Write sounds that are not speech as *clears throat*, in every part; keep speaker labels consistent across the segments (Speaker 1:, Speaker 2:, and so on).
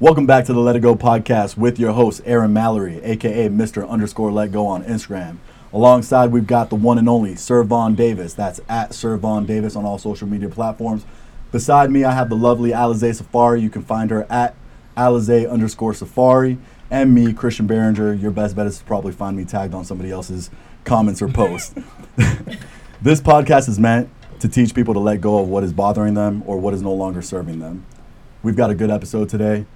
Speaker 1: Welcome back to the Let It Go podcast with your host, Aaron Mallory, aka Mr. underscore Let Go on Instagram. Alongside, we've got the one and only Sir Vaughn Davis. That's at Sir Vaughn Davis on all social media platforms. Beside me, I have the lovely Alizé Safari. You can find her at Alizé underscore Safari. And me, Christian Behringer. Your best bet is to probably find me tagged on somebody else's comments or posts. *laughs* this podcast is meant to teach people to let go of what is bothering them or what is no longer serving them. We've got a good episode today.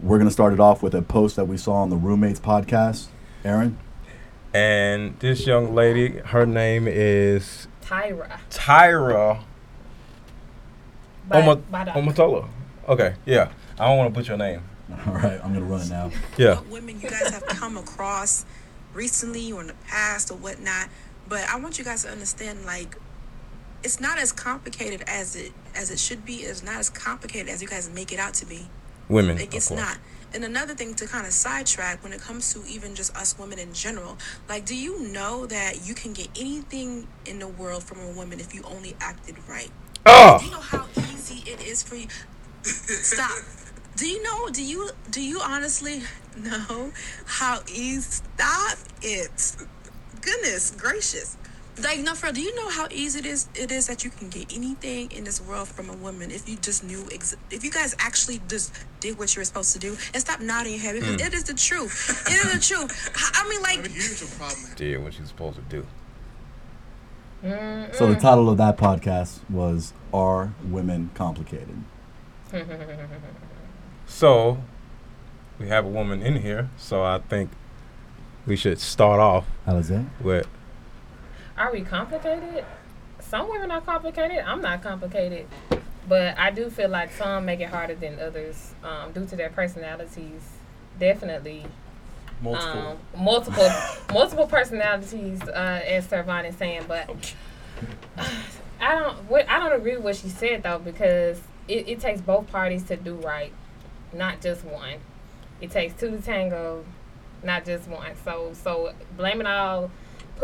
Speaker 1: We're going to start it off with a post that we saw on the Roommates podcast. Aaron?
Speaker 2: And this young lady, her name is
Speaker 3: Tyra.
Speaker 2: Tyra
Speaker 3: By,
Speaker 2: Oma-
Speaker 3: by the-
Speaker 2: Omatola. Okay, yeah. I don't want to put your name. *laughs*
Speaker 1: All right, I'm going to run it now. *laughs*
Speaker 2: Yeah.
Speaker 4: what women you guys have come across recently or in the past or whatnot. But I want you guys to understand, like, it's not as complicated as it as it should be. It's not as complicated as you guys make it out to be.
Speaker 2: Women.
Speaker 4: Like it's not. And another thing to kind of sidetrack when it comes to even just us women in general, like, do you know that you can get anything in the world from a woman if you only acted right? Oh. Do you know how easy it is for you? *laughs* Stop. Do you know? Do you do you honestly *laughs* know how easy? Stop it. Goodness gracious. Like no, for do you know how easy it is? It is that you can get anything in this world from a woman if you just knew. Ex- if you guys actually just did what you were supposed to do and stop nodding your head because mm. it is the truth. It is the truth. I I mean, like
Speaker 5: Here's your problem.
Speaker 2: Did what you're supposed to do.
Speaker 1: So the title of that podcast was Are Women Complicated? *laughs*
Speaker 2: So, we have a woman in here, so I think we should start off
Speaker 1: Alizé?
Speaker 2: with
Speaker 3: Are we complicated? Some women are complicated. I'm not complicated. But I do feel like some make it harder than others um, due to their personalities. Definitely. Um, multiple *laughs* multiple personalities, uh, as Sir Vaughn is saying, but *sighs* I don't what I don't agree with what she said though because it, it takes both parties to do right, not just one. It takes two to tango, not just one. So so blaming all,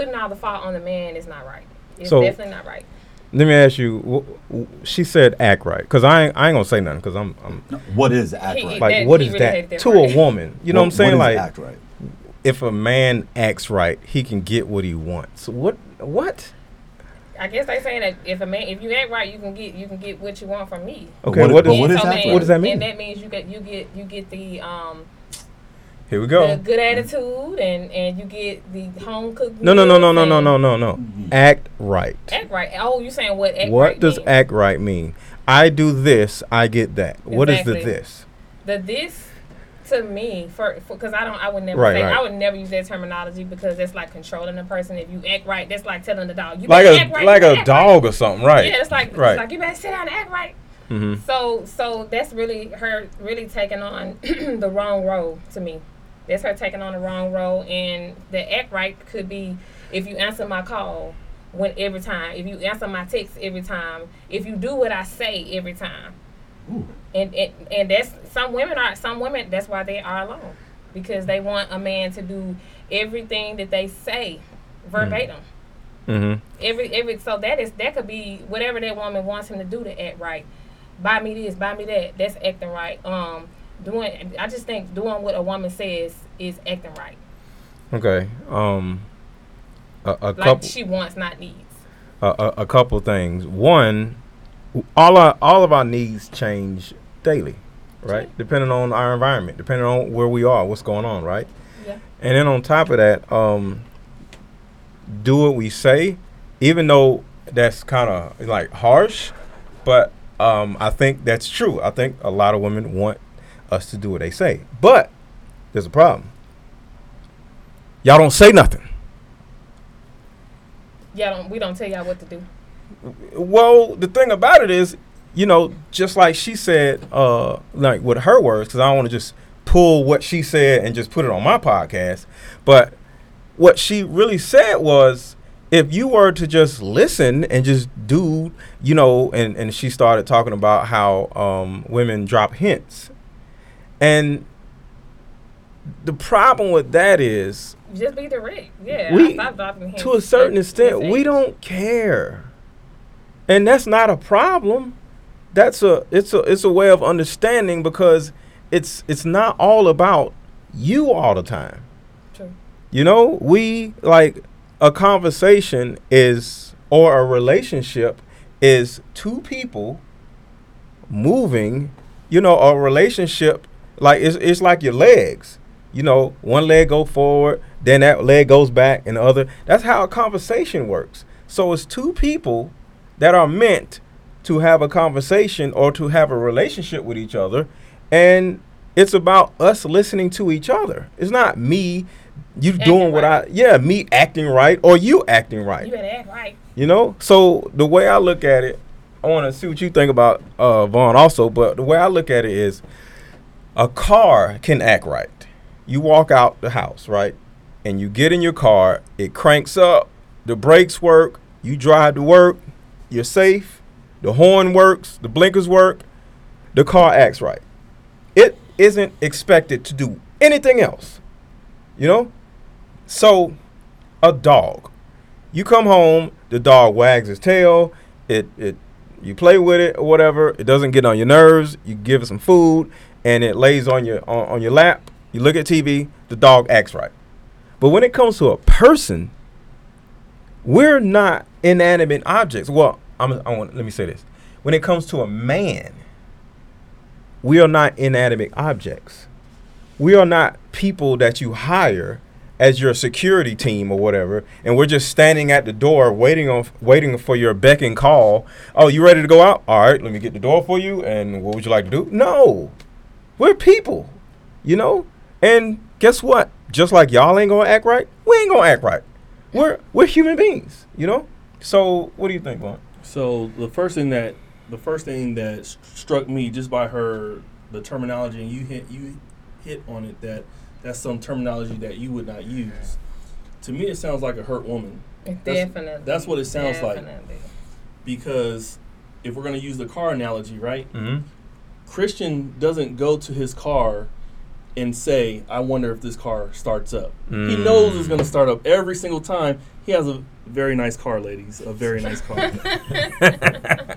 Speaker 3: putting all the fault on the man is not right. It's
Speaker 2: So-
Speaker 3: definitely not right.
Speaker 2: Let me ask you. wh- wh- She said act right, cause I ain't, I ain't gonna say nothing, cause I'm, I'm
Speaker 1: What is act
Speaker 3: He-
Speaker 1: right?
Speaker 2: like,
Speaker 3: that-
Speaker 2: what
Speaker 3: he
Speaker 2: is
Speaker 3: really
Speaker 2: that
Speaker 3: that
Speaker 2: to
Speaker 3: part.
Speaker 2: a woman? You know what I'm saying?
Speaker 1: What is
Speaker 2: Like,
Speaker 1: act right?
Speaker 2: if a man acts right, he can get what he wants. What? What?
Speaker 3: I guess they saying that if a man, if you act right, you can get you can get what you want from me.
Speaker 2: Okay.
Speaker 1: what-
Speaker 2: What,
Speaker 1: but
Speaker 2: does,
Speaker 1: what
Speaker 3: And so
Speaker 1: act
Speaker 3: then-
Speaker 1: right?
Speaker 2: What does that mean?
Speaker 3: And that means you get you get you get the um
Speaker 2: here we go.
Speaker 3: the good attitude and and you get the home cooked.
Speaker 2: No, no, no, no,
Speaker 3: meals
Speaker 2: no, no,
Speaker 3: and
Speaker 2: no, no, no. Act right.
Speaker 3: Act right. Oh, you're saying what? Act
Speaker 2: What
Speaker 3: right
Speaker 2: does
Speaker 3: mean?
Speaker 2: act right mean? I do this, I get that. What is the this?
Speaker 3: the this to me for because I don't I would never
Speaker 2: Right,
Speaker 3: say
Speaker 2: right.
Speaker 3: I would never use that terminology because that's like controlling a person. If you act right, that's like telling the dog you
Speaker 2: Like a
Speaker 3: act right,
Speaker 2: like a
Speaker 3: better act
Speaker 2: dog or something,
Speaker 3: Right.
Speaker 2: right?
Speaker 3: Yeah, it's like
Speaker 2: right.
Speaker 3: it's like you better sit down and act right.
Speaker 2: hmm
Speaker 3: So so that's really her really taking on *clears throat* the wrong role to me. That's her taking on the wrong role and the act right could be if you answer my call when every time, if you answer my text every time, if you do what I say every time.
Speaker 1: Ooh.
Speaker 3: And, and and that's some women are some women that's why they are alone. Because they want a man to do everything that they say verbatim.
Speaker 2: Hmm
Speaker 3: every every so that is that could be whatever that woman wants him to do to act right. Buy me this buy me that. That's acting right. Um doing i just think doing what a woman says is acting right
Speaker 2: Okay. Um. A, a
Speaker 3: like
Speaker 2: couple.
Speaker 3: she wants not needs
Speaker 2: a, a, a couple things. One, all our all of our needs change daily, right? Depending on our environment, depending on where we are, what's going on, right?
Speaker 3: yeah
Speaker 2: And then on top of that, um, do what we say, even though that's kind of like harsh, but um, I think that's true. I think a lot of women want us to do what they say, but there's a problem. Y'all don't say nothing.
Speaker 3: yeah don't we don't tell y'all what to do
Speaker 2: Well, the thing about it is, you know, just like she said, uh, like with her words, because I don't want to just pull what she said and just put it on my podcast. But what she really said was, if you were to just listen and just do, you know, and, and she started talking about how um, women drop hints. And the problem with that is,
Speaker 3: just be direct yeah
Speaker 2: We-
Speaker 3: I stopped dropping hints
Speaker 2: to a certain extent, we don't care, and that's not a problem. That's a it's a it's a way of understanding because it's it's not all about you all the time.
Speaker 3: True.
Speaker 2: You know, we like a conversation is or a relationship is two people moving, you know, a relationship like it's it's like your legs. You know, one leg go forward, then that leg goes back and the other. That's how a conversation works. So it's two people that are meant to have a conversation or to have a relationship with each other and it's about us listening to each other. It's not me you
Speaker 3: Acting
Speaker 2: doing what
Speaker 3: right.
Speaker 2: I yeah, me acting right or you acting right.
Speaker 3: You better act right.
Speaker 2: You know, so the way I look at it, I want to see what you think about uh, Vaughn also. But the way I look at it is, a car can act right. You walk out the house, right, and you get in your car. It cranks up, the brakes work. You drive to work. You're safe. The horn works. The blinkers work. The car acts right. It isn't expected to do anything else. You know, so a dog you come home, the dog wags his tail, it it you play with it or whatever, it doesn't get on your nerves, you give it some food, and it lays on your on, on your lap, you look at TV, the dog acts right. But when it comes to a person, we're not inanimate objects. Well, I'm I want let me say this. When it comes to a man, we are not inanimate objects. We are not people that you hire as your security team or whatever, and we're just standing at the door waiting on waiting for your beck and call. Oh, you ready to go out? All right, let me get the door for you. And what would you like to do? No, we're people, you know. And guess what? Just like y'all ain't gonna act right, we ain't gonna act right. We're we're human beings, you know. So what do you think, Vaughn?
Speaker 5: So the first thing that the first thing that s- struck me just by her the terminology and you hit you hit on it that that's some terminology that you would not use. To me, it sounds like a hurt woman That's-
Speaker 3: definitely.
Speaker 5: that's what it sounds like. Because if we're going to use the car analogy, right?
Speaker 2: Mm-hmm.
Speaker 5: Christian doesn't go to his car and say, "I wonder if this car starts up." He
Speaker 2: Mm.
Speaker 5: knows it's going to start up every single time. He has a very nice car, ladies. A very nice car. *laughs*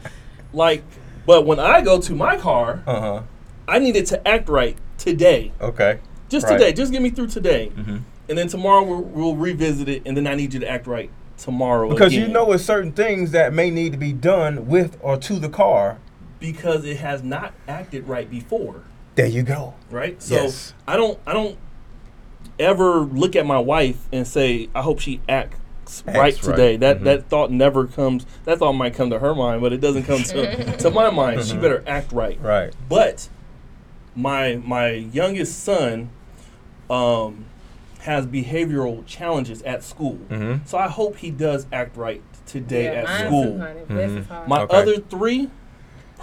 Speaker 5: like, but when I go to my car,
Speaker 2: Uh huh.
Speaker 5: I need it to act right today.
Speaker 2: Okay.
Speaker 5: Just
Speaker 2: Right.
Speaker 5: today. Just get me through today.
Speaker 2: Mm-hmm.
Speaker 5: And then tomorrow we'll, we'll revisit it, and then I need you to act right tomorrow.
Speaker 2: Because you know, it's certain things that may need to be done with or to the car.
Speaker 5: Because it has not acted right before,
Speaker 2: There you go.
Speaker 5: right? So
Speaker 2: Yes.
Speaker 5: I don't I don't ever look at my wife and say I hope she acts right
Speaker 2: right.
Speaker 5: today. That
Speaker 2: Mhm.
Speaker 5: that thought never comes. That thought might come to her mind, but it doesn't come to *laughs* to my mind. She
Speaker 2: Mhm.
Speaker 5: better act right.
Speaker 2: Right.
Speaker 5: But my my youngest son um, has behavioral challenges at school.
Speaker 2: Mm-hmm.
Speaker 5: So I hope he does act right today
Speaker 3: yeah,
Speaker 5: at school.
Speaker 3: too, honey. Bless his
Speaker 2: Mhm.
Speaker 5: My
Speaker 2: Okay.
Speaker 5: other three,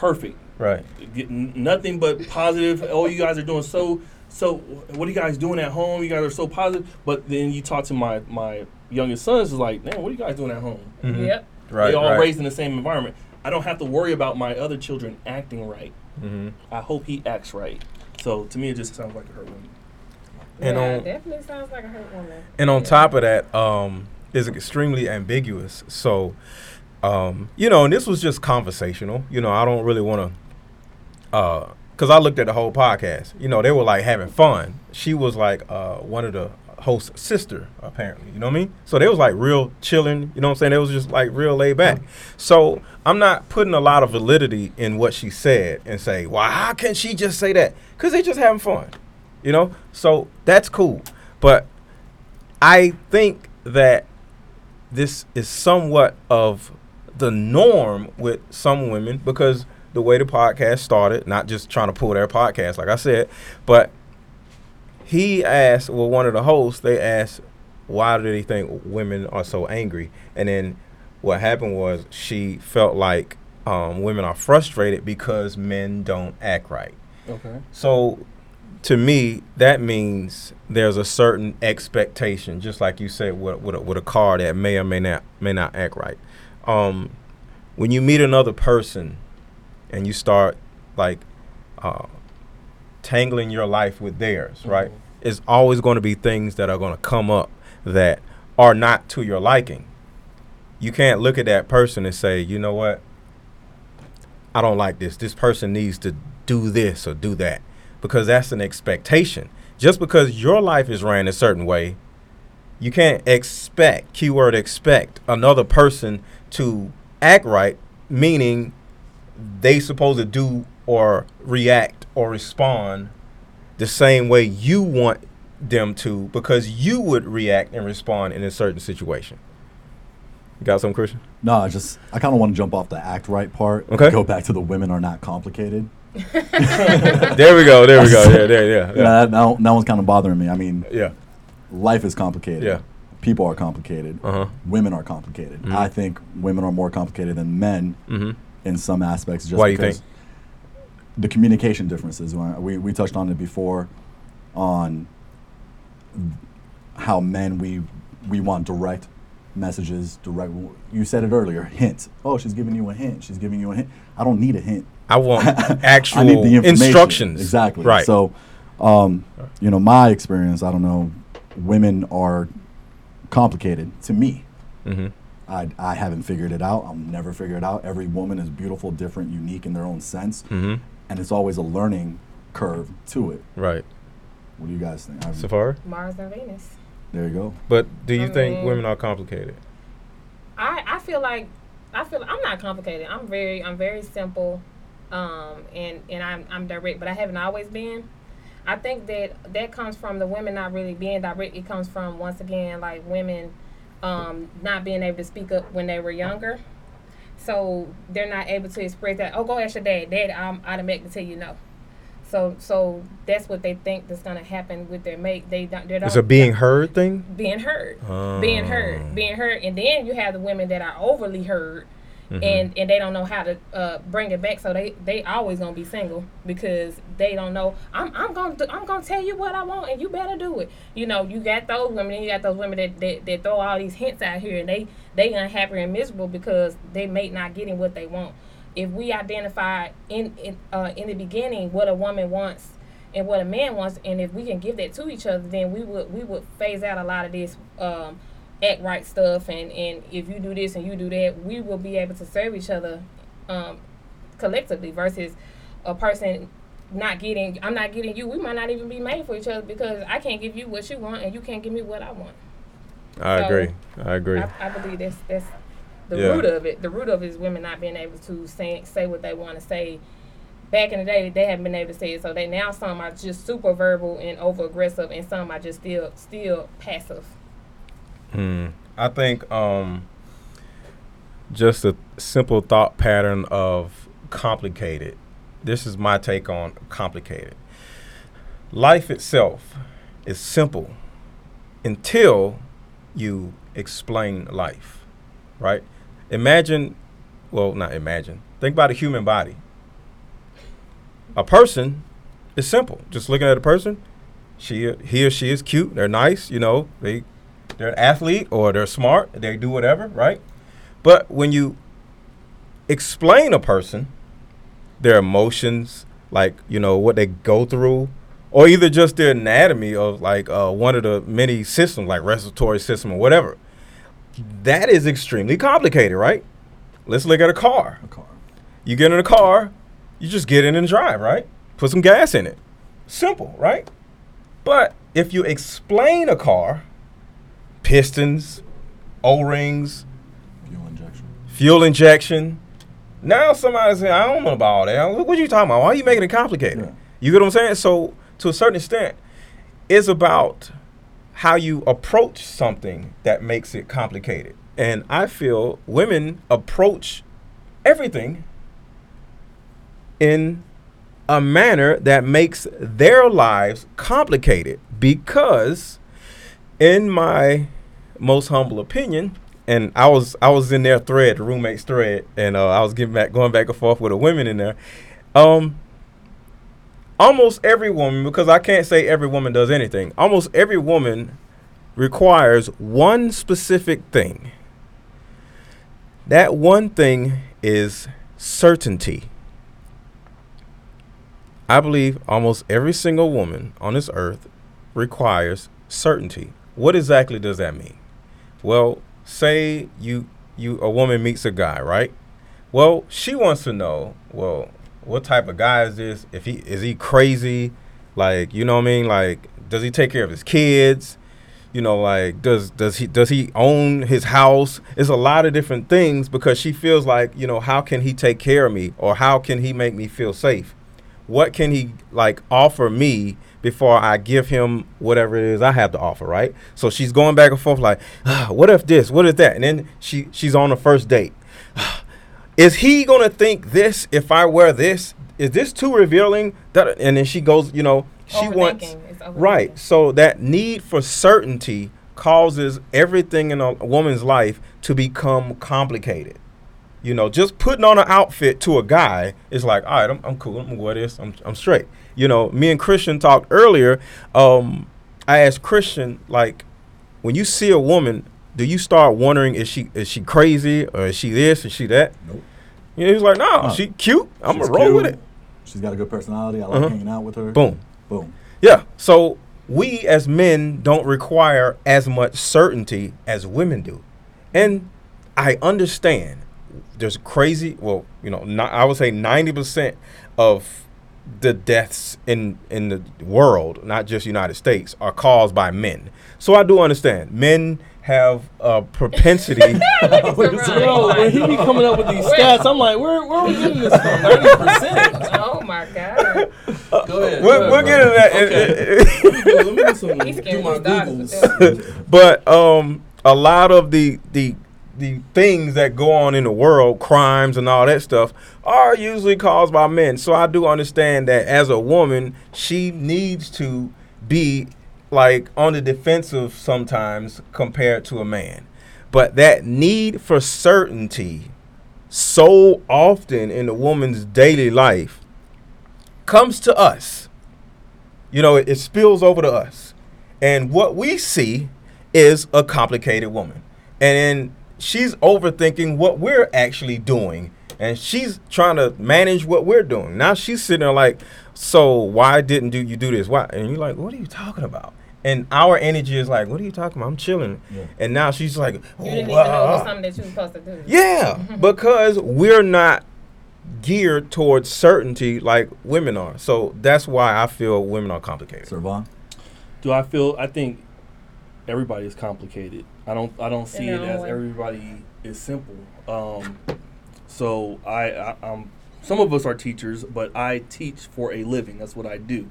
Speaker 5: perfect.
Speaker 2: Right.
Speaker 5: Get n- nothing but positive. Oh, you guys are doing so. So, what are you guys doing at home? You guys are so positive. But then you talk to my my youngest sons, is like, man, what are you guys doing at home?
Speaker 2: Mhm.
Speaker 3: Yep.
Speaker 2: Right.
Speaker 5: they all
Speaker 2: right.
Speaker 5: raised in the same environment. I don't have to worry about my other children acting right.
Speaker 2: Mm-hmm.
Speaker 5: I hope he acts right. So to me, it just sounds like a hurt woman.
Speaker 2: And
Speaker 3: yeah,
Speaker 2: on-
Speaker 3: definitely sounds like a hurt woman.
Speaker 2: And on
Speaker 3: Yeah.
Speaker 2: top of that, um, is extremely ambiguous. So, um, you know, and this was just conversational. You know, I don't really want to, uh, because I looked at the whole podcast. You know, they were like having fun. She was like uh, one of the host's sister, apparently. You know what I mean? So they was like real chilling. You know what I'm saying? They was just like real laid back. So I'm not putting a lot of validity in what she said and say, well, how can she just say that? Because they just having fun. You know? So that's cool. But I think that this is somewhat of the norm with some women because the way the podcast started, not just trying to pull their podcast, like I said, but he asked, well, one of the hosts, they asked, why do they think women are so angry? And then what happened was she felt like um, women are frustrated because men don't act right.
Speaker 5: Okay.
Speaker 2: So to me, that means there's a certain expectation, just like you said with, with, a, with a car that may or may not may not act right. Um, when you meet another person and you start like uh, tangling your life with theirs, right?
Speaker 5: Mhm.
Speaker 2: It's always going to be things that are going to come up that are not to your liking. You can't look at that person and say, you know what? I don't like this. This person needs to do this or do that. because that's an expectation. Just because your life is ran a certain way, you can't expect, keyword expect, another person to act right, meaning they supposed to do or react or respond the same way you want them to because you would react and respond in a certain situation. You got something, Christian?
Speaker 1: No, I just I kind of want to jump off the act right part.
Speaker 2: Okay.
Speaker 1: Go back to the women are not complicated. *laughs*
Speaker 2: there we go. There we go. *laughs* Yeah, there, yeah,
Speaker 1: Yeah,
Speaker 2: yeah.
Speaker 1: that, that, that one's kind of bothering me. I mean,
Speaker 2: Yeah.
Speaker 1: life is complicated.
Speaker 2: Yeah.
Speaker 1: People are complicated.
Speaker 2: Uh huh.
Speaker 1: Women are complicated.
Speaker 2: Mhm.
Speaker 1: I think women are more complicated than men
Speaker 2: Mm-hmm.
Speaker 1: in some aspects. Just
Speaker 2: Why do you think?
Speaker 1: The communication differences. We, we touched on it before on how men we we want direct messages direct you said it earlier hint oh she's giving you a hint she's giving you a hint i don't need a hint
Speaker 2: I want *laughs* actual
Speaker 1: I need the
Speaker 2: instructions.
Speaker 1: Exactly.
Speaker 2: Right.
Speaker 1: So, um, you know, my experience, I don't know, women are complicated to me.
Speaker 2: mm-hmm.
Speaker 1: I, I haven't figured it out. I'll never figure it out. Every woman is beautiful, different, unique in their own sense.
Speaker 2: Mm-hmm.
Speaker 1: And it's always a learning curve to it.
Speaker 2: Right.
Speaker 1: What do you guys think? I-
Speaker 2: Safari?
Speaker 3: Mars and Venus.
Speaker 1: there you go.
Speaker 2: But do you
Speaker 3: I
Speaker 2: think
Speaker 3: mean-
Speaker 2: women are complicated?
Speaker 3: I, I feel like I feel I'm not complicated. I'm very I'm very simple, um, and and I'm I'm direct, but I haven't always been. I think that that comes from the women not really being direct. It comes from once again like women um, not being able to speak up when they were younger, so they're not able to express that. Oh, go ask your dad. Dad, I'm automatically tell you no. So so that's what they think that's gonna happen with their mate. They don't. They don't
Speaker 2: It's a being heard thing.
Speaker 3: being heard, being
Speaker 2: Oh.
Speaker 3: heard, being heard, and then you have the women that are overly heard,
Speaker 2: Mhm.
Speaker 3: and and they don't know how to uh, bring it back. So they they always gonna be single because they don't know. I'm I'm gonna I'm gonna tell you what I want, and you better do it. You know, you got those women, and you got those women that, that, that throw all these hints out here, and they they unhappy and miserable because they may not getting what they want. If we identify in in uh, in the beginning what a woman wants and what a man wants, and if we can give that to each other, then we would we would phase out a lot of this um, act right stuff. And and if you do this and you do that, we will be able to serve each other um, collectively. Versus a person not getting, I'm not getting you. We might not even be made for each other because I can't give you what you want, and you can't give me what I want.
Speaker 2: I
Speaker 3: So,
Speaker 2: agree. I agree.
Speaker 3: I, I believe that's that's the
Speaker 2: Yeah.
Speaker 3: root of it. The root of it is women not being able to say say what they want to say. Back in the day, they haven't been able to say it, so they now some are just super verbal and over aggressive, and some are just still still passive.
Speaker 2: Hmm. I think um, just a simple thought pattern of complicated. This is my take on complicated. Life itself is simple until you explain life, right? Imagine, well, not imagine. Think about a human body. A person is simple. Just looking at a person, she, he or she is cute. They're nice. You know, they they're an athlete or they're smart, they do whatever, right? But when you explain a person, their emotions, like, you know, what they go through, or either just their anatomy of like uh, one of the many systems, like respiratory system or whatever, that is extremely complicated, right? Let's look at a car.
Speaker 1: A car.
Speaker 2: You get in a car, you just get in and drive, right? Put some gas in it. Simple, right? But if you explain a car, pistons, O rings,
Speaker 1: Fuel injection.
Speaker 2: fuel injection, now somebody say, I don't know about all that. What, what you talking about? Why are you making it complicated?
Speaker 1: Yeah.
Speaker 2: You get what I'm saying? So, to a certain extent, it's about how you approach something that makes it complicated. And I feel women approach everything in a manner that makes their lives complicated because in my most humble opinion and I was I was in their thread, the roommates thread, and uh, I was getting back going back and forth with the women in there. Um, almost every woman, because I can't say every woman does anything. Almost every woman requires one specific thing. That one thing is certainty. I believe almost every single woman on this earth requires certainty. What exactly does that mean? Well, say you you a woman meets a guy, right? Well, she wants to know, well, what type of guy is this? If he is he crazy? Like, you know what I mean? Like, does he take care of his kids? You know, like does does he does he own his house? It's a lot of different things because she feels like, you know, how can he take care of me or how can he make me feel safe? What can he like offer me before I give him whatever it is I have to offer, right? So she's going back and forth like, ah, what if this? What if that? And then she she's on the first date. is he gonna think this if I wear this? Is this too revealing? That and then she goes, you know, she wants
Speaker 3: Overthinking. It's overthinking.
Speaker 2: right. So that need for certainty causes everything in a woman's life to become complicated. You know, just putting on an outfit to a guy is like, all right, I'm, I'm cool. I'm gonna wear this. I'm, I'm straight. You know, me and Christian talked earlier. Um, I asked Christian, like, when you see a woman, do you start wondering is she is she crazy or is she this or she that?
Speaker 1: Nope.
Speaker 2: You know, he was like, no,
Speaker 1: No.
Speaker 2: she cute. I'm
Speaker 1: She's
Speaker 2: gonna roll with
Speaker 1: cute.
Speaker 2: it.
Speaker 1: She's got a good personality. I like
Speaker 2: Uh-huh.
Speaker 1: hanging out with her.
Speaker 2: Boom.
Speaker 1: Boom.
Speaker 2: Yeah. So we as men don't require as much certainty as women do. And I understand there's crazy, well, you know, not, I would say 90% of the deaths in in the world, not just United States, are caused by men. So I do understand. Men have a propensity *laughs*
Speaker 5: Yo, when he be coming up with these stats, I'm like, where, where are we getting this from? Ninety percent.
Speaker 3: Oh my god.
Speaker 5: Go ahead.
Speaker 2: We'll,
Speaker 5: go
Speaker 2: we'll get into that.
Speaker 5: Okay. Let me do- let me do some,
Speaker 3: He's
Speaker 5: do my Googles.
Speaker 2: but um a lot of the the the things that go on in the world crimes and all that stuff are usually caused by men so i do understand that as a woman she needs to be like on the defensive sometimes compared to a man but that need for certainty so often in a woman's daily life comes to us you know, it, it spills over to us. And what we see is a complicated woman. And she's overthinking what we're actually doing. And she's trying to manage what we're doing. Now she's sitting there like, so why didn't do you do this? Why? And you're like, what are you talking about? And our energy is like, what are you talking about? I'm chilling.
Speaker 1: Yeah.
Speaker 2: And now she's like,
Speaker 3: You
Speaker 2: oh,
Speaker 3: didn't even know it was something that you were supposed to do.
Speaker 2: Yeah, *laughs* because we're not geared towards certainty like women are. So that's why I feel women are complicated.
Speaker 1: Sir Vaughn.
Speaker 5: Do I feel? I think everybody is complicated. I don't. I don't see it as everybody is simple. Um, so I, I, um, some of us are teachers, but I teach for a living. That's what I do.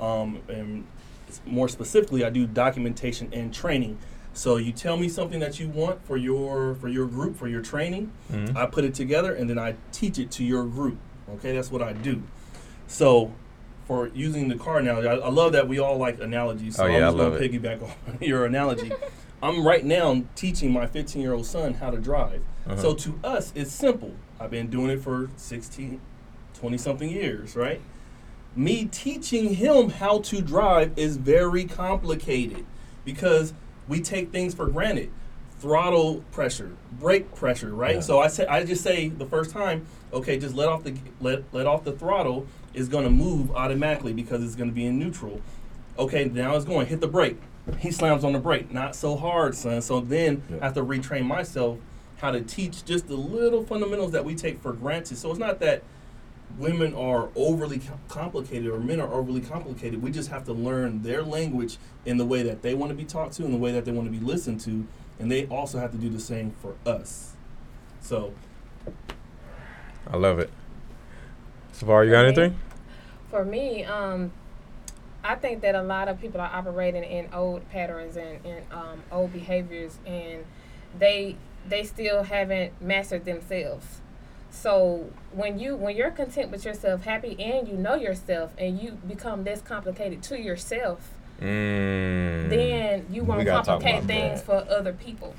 Speaker 5: Um, and more specifically, I do documentation and training. So you tell me something that you want for your for your group for your training.
Speaker 2: Mhm.
Speaker 5: I put it together and then I teach it to your group. Okay, that's what I do. So, for using the car analogy, I, I love that we all like analogies. So
Speaker 2: Oh, yeah,
Speaker 5: I'm
Speaker 2: I
Speaker 5: just
Speaker 2: love
Speaker 5: gonna
Speaker 2: it.
Speaker 5: piggyback *laughs* on your analogy. *laughs* I'm right now teaching my 15 year old son how to drive.
Speaker 2: Uh-huh.
Speaker 5: So to us, it's simple. I've been doing it for 16, 20 something years, right? Me teaching him how to drive is very complicated because we take things for granted. Throttle pressure, brake pressure, right?
Speaker 1: Yeah.
Speaker 5: So I say I just say the first time, okay, just let off the let let off the throttle is going to move automatically because it's going to be in neutral. Okay, now it's going hit the brake. He slams on the brake, not so hard, son. So then
Speaker 1: Yeah.
Speaker 5: I have to retrain myself how to teach just the little fundamentals that we take for granted. So it's not that women are overly complicated or men are overly complicated. We just have to learn their language in the way that they want to be talked to, in the way that they want to be listened to, and they also have to do the same for us. So
Speaker 2: I love it. Safari, you got anything?
Speaker 3: For me, um, I think that a lot of people are operating in old patterns and, and um, old behaviors, and they they still haven't mastered themselves. So when you when you're content with yourself, happy, and you know yourself, and you become less complicated to yourself,
Speaker 2: Mm.
Speaker 3: then you won't complicate things for other people.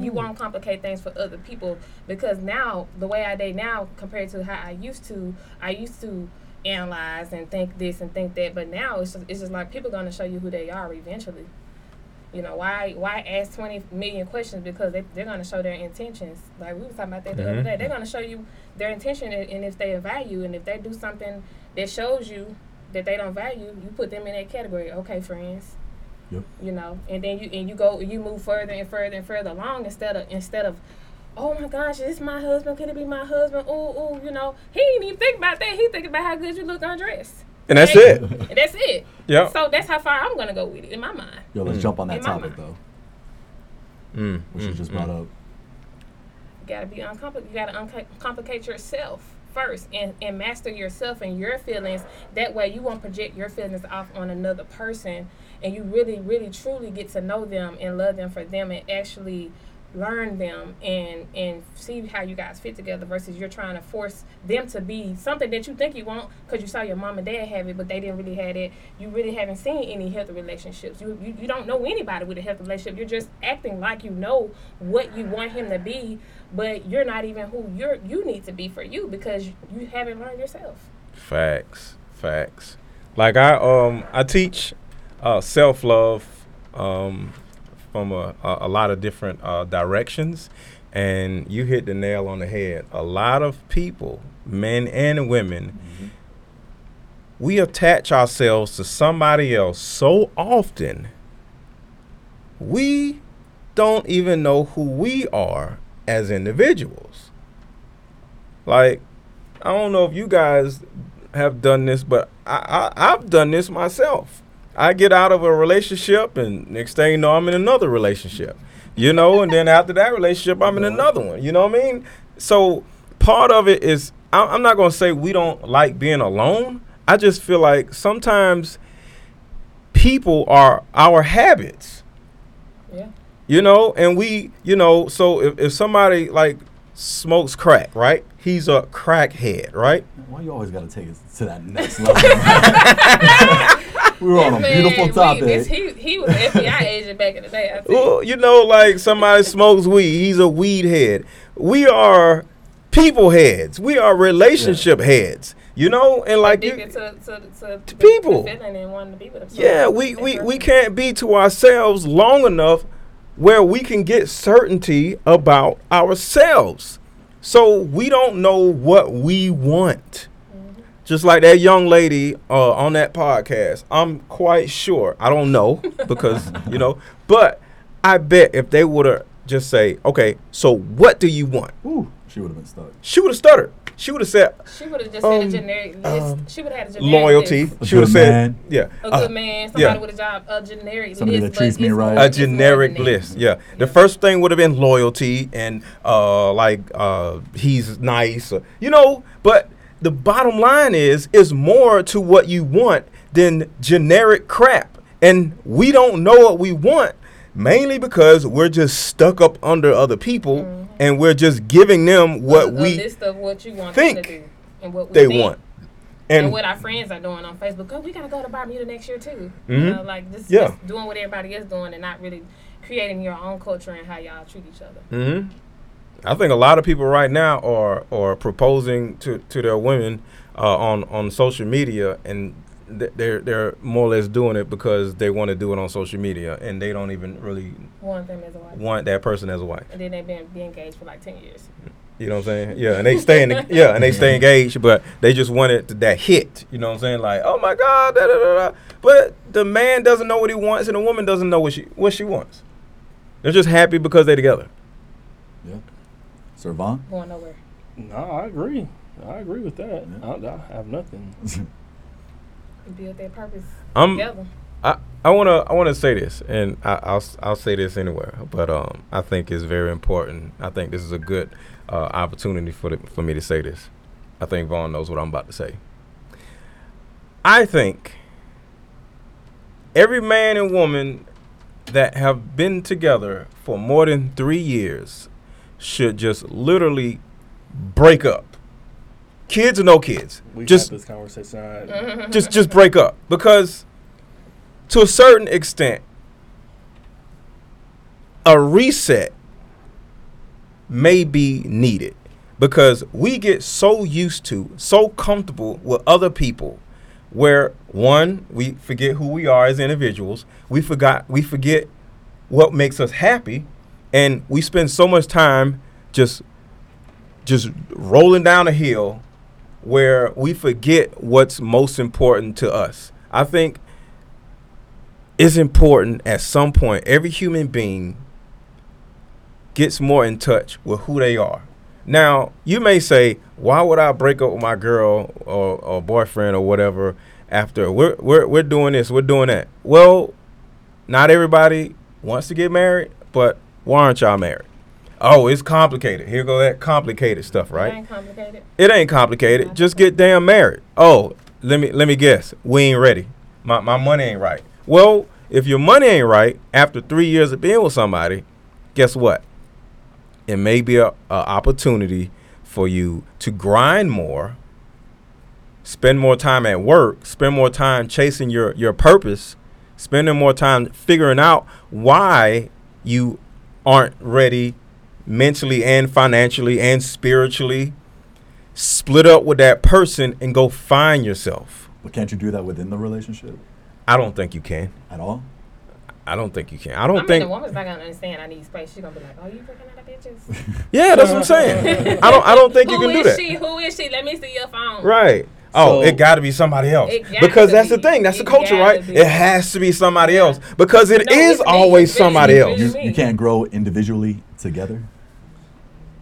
Speaker 3: You won't complicate things for other people because now the way I date now compared to how I used to, I used to analyze and think this and think that, but now it's just, it's just like people gonna show you who they are eventually. You know why? Why ask twenty million questions? Because they, they're gonna show their intentions. Like we was talking about that the other
Speaker 2: Mhm.
Speaker 3: day. They're gonna show you their intention and, and if they value and if they do something that shows you that they don't value, you put them in that category. Okay, friends
Speaker 1: Yep.
Speaker 3: you know and then you and you go you move further and further and further along instead of instead of oh my gosh is this my husband could it be my husband oh oh you know he ain't even think about that he think about how good you look undressed
Speaker 2: And that's
Speaker 3: Okay?
Speaker 2: it.
Speaker 3: And that's it.
Speaker 2: Yeah.
Speaker 3: So that's how far I'm gonna go with it in my mind.
Speaker 1: Yo, let's
Speaker 2: Mm.
Speaker 1: jump on that
Speaker 3: In
Speaker 1: topic
Speaker 3: mind.
Speaker 1: though,
Speaker 2: Mm,
Speaker 1: which you
Speaker 2: mm,
Speaker 1: just
Speaker 2: mm.
Speaker 1: brought up.
Speaker 3: You gotta be uncomplicated. You gotta uncomplicate yourself first and, and master yourself and your feelings. That way, you won't project your feelings off on another person, and you really, really, truly get to know them and love them for them, and actually learn them and and see how you guys fit together. Versus you're trying to force them to be something that you think you want because you saw your mom and dad have it, but they didn't really have it. You really haven't seen any healthy relationships. You, you you don't know anybody with a healthy relationship. You're just acting like you know what you want him to be, but you're not even who you're you need to be for you because you haven't learned yourself.
Speaker 2: Facts, facts. Like I um I teach uh, self love um from a, a, a lot of different uh, directions, and you hit the nail on the head. A lot of people, men and women, we attach ourselves to somebody else so often. We don't even know who we are as individuals. Like I don't know if you guys have done this, but I, I I've done this myself. I get out of a relationship, and next thing you know, I'm in another relationship. You know, and then after that relationship, I'm in another one. You know what I mean? So part of it is I- I'm not gonna say we don't like being alone. I just feel like sometimes people are our habits
Speaker 3: Yeah.
Speaker 2: you know and we you know so if, if somebody like smokes crack right he's a crackhead right
Speaker 1: Why you always gotta take it to that next level? *laughs* *laughs* we were on a
Speaker 3: Man,
Speaker 1: beautiful
Speaker 3: we-
Speaker 1: topic.
Speaker 3: this- he, he was an FBI *laughs* agent back in the day. I think.
Speaker 2: well, you know like somebody smokes weed. He's a weed head. We are people heads. We are relationship heads you know? And like you,
Speaker 3: to, to, to,
Speaker 2: to people.
Speaker 3: the feeling wanting to be with
Speaker 2: yeah we, we, we can't be to ourselves long enough where we can get certainty about ourselves. So we don't know what we want just like that young lady uh, on that podcast i'm quite sure i don't know *laughs* because you know but i bet if they would have just say okay so what do you want
Speaker 1: Ooh, she would have been stuck.
Speaker 2: she would have stuttered she would have said
Speaker 3: She would have just had
Speaker 2: Um,
Speaker 3: a generic list.
Speaker 2: um,
Speaker 3: she would have had a generic
Speaker 2: loyalty
Speaker 3: list.
Speaker 1: A
Speaker 2: she would have said
Speaker 1: man.
Speaker 2: yeah
Speaker 3: A
Speaker 2: uh,
Speaker 3: good man, somebody
Speaker 2: yeah.
Speaker 3: with a job, a generic
Speaker 1: Somebody
Speaker 3: list.
Speaker 1: that treats me right.
Speaker 2: a generic
Speaker 3: than that.
Speaker 2: list. Yeah. The first thing would have been loyalty and uh like uh he's nice, uh, you know, but the bottom line is is more to what you want than generic crap. And we don't know what we want mainly because we're just stuck up under other people and we're just giving them what
Speaker 3: a, a
Speaker 2: we
Speaker 3: list of what you want
Speaker 2: think
Speaker 3: them to do and what we
Speaker 2: they
Speaker 3: think.
Speaker 2: want.
Speaker 3: And,
Speaker 2: And
Speaker 3: what our friends are doing on Facebook. Oh, we gotta go to Bermuda next year too.
Speaker 2: Mhm.
Speaker 3: You know, like just,
Speaker 2: Yeah.
Speaker 3: just doing what everybody is doing and not really creating your own culture and how y'all treat each other.
Speaker 2: hmm I think a lot of people right now are are proposing to, to their women uh, on on social media, and th- they're they're more or less doing it because they want to do it on social media, and they don't even really
Speaker 3: One thing as a wife.
Speaker 2: want that person as a wife.
Speaker 3: And then they've been be engaged for like ten years.
Speaker 2: You know what I'm saying? Yeah, and they stay in the, *laughs* yeah, and they stay engaged, but they just wanted that hit. You know what I'm saying? Like, oh my God, da, da, da, da. but the man doesn't know what he wants, and the woman doesn't know what she what she wants. They're just happy because they're together.
Speaker 1: Yeah. Sir Vaughn?
Speaker 3: Going nowhere.
Speaker 5: No, I agree. I agree with that.
Speaker 1: Yeah.
Speaker 5: I, I have nothing. *laughs*
Speaker 3: Build their purpose
Speaker 2: I'm
Speaker 3: together.
Speaker 2: I, I wanna I wanna say this, and I, I'll s- I'll say this anywhere, but um I think it's very important. I think this is a good uh, opportunity for the, for me to say this. I think Vaughn knows what I'm about to say. I think every man and woman that have been together for more than three years should just literally break up. Kids or no kids,
Speaker 5: We
Speaker 2: just
Speaker 5: had this conversation. I, *laughs*
Speaker 2: just just break up because to a certain extent a reset may be needed because we get so used to so comfortable with other people where one we forget who we are as individuals we forgot we forget what makes us happy and we spend so much time just just rolling down a hill where we forget what's most important to us. I think it's important at some point every human being gets more in touch with who they are. Now, you may say, why would I break up with my girl or, or boyfriend or whatever after we're we're we're doing this, we're doing that. Well, not everybody wants to get married, but why aren't y'all married? Oh, it's complicated. Here go that complicated stuff, right?
Speaker 3: It ain't complicated.
Speaker 2: It ain't complicated. Just get damn married. Oh, let me let me guess. We ain't ready. My my money ain't right. Well, if your money ain't right after three years of being with somebody, guess what? It may be a, a opportunity for you to grind more, spend more time at work, spend more time chasing your your purpose, spending more time figuring out why you aren't ready mentally and financially and spiritually split up with that person and go find yourself.
Speaker 1: But can't you do that within the relationship
Speaker 2: I don't think you can.
Speaker 1: at all?
Speaker 2: I don't think you can. I
Speaker 3: I
Speaker 2: don't
Speaker 3: mean,
Speaker 2: think.
Speaker 3: the woman's not gonna understand. I need space. She's gonna be like, "Oh, you freaking out of bitches." *laughs*
Speaker 2: Yeah, that's what I'm saying. I don't. I don't think *laughs* you can do
Speaker 3: is
Speaker 2: that.
Speaker 3: she? Who is she? Let me see your phone.
Speaker 2: Right. Oh,
Speaker 5: So-
Speaker 2: it got to be somebody else because
Speaker 3: to
Speaker 2: that's the thing. That's the culture, right?
Speaker 3: be.
Speaker 2: It has to be somebody else because it
Speaker 3: No,
Speaker 2: is
Speaker 3: it's
Speaker 2: always somebody
Speaker 3: It's
Speaker 2: else.
Speaker 1: You, you can't grow individually together.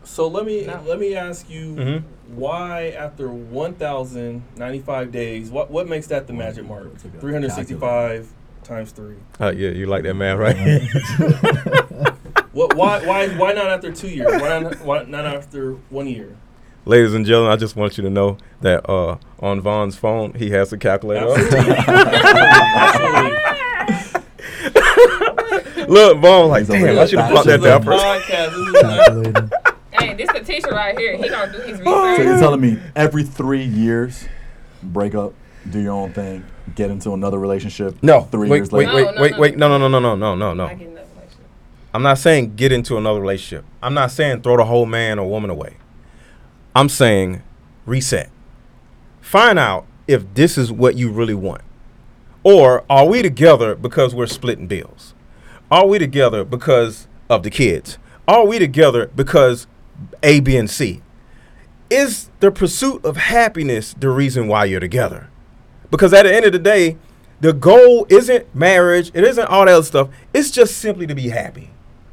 Speaker 5: So let me
Speaker 3: No.
Speaker 5: let me ask you
Speaker 2: Mhm.
Speaker 5: why after 1,095 days, what what makes that the magic mark?
Speaker 1: It's like a
Speaker 5: 365 times three.
Speaker 2: Oh yeah, you like that man, right? *laughs*
Speaker 5: What? Why? Why? Why not after two years? Why not? Why not after one year?
Speaker 2: Ladies and gentlemen, I just want you to know that uh, on Vaughn's phone, he has a calculator. *laughs* Look, Vaughn, like,
Speaker 1: He's
Speaker 2: damn,
Speaker 1: there
Speaker 2: I should have
Speaker 1: bashing
Speaker 2: plucked that
Speaker 5: This
Speaker 2: down first.
Speaker 5: podcast. This is not-
Speaker 1: Calculating.
Speaker 3: Hey, this the teacher right here. He gonna do his
Speaker 2: Oh,
Speaker 3: research.
Speaker 1: So you're telling me every three years, break up, do your own thing, get into another relationship.
Speaker 2: No,
Speaker 1: three
Speaker 2: wait,
Speaker 1: years
Speaker 2: wait,
Speaker 1: later.
Speaker 2: wait,
Speaker 3: No, no,
Speaker 2: wait,
Speaker 3: no.
Speaker 2: wait, no, no, no, no, no, no, no, no.
Speaker 3: I get another question.
Speaker 2: I'm not saying get into another relationship. I'm not saying throw the whole man or woman away. I'm saying reset. Find out if this is what you really want. Or are we together because we're splitting bills? Are we together because of the kids? Are we together because A, B, and C? Is the pursuit of happiness the reason why you're together? Because at the end of the day, the goal isn't marriage, it isn't all that other stuff. It's just simply to be happy.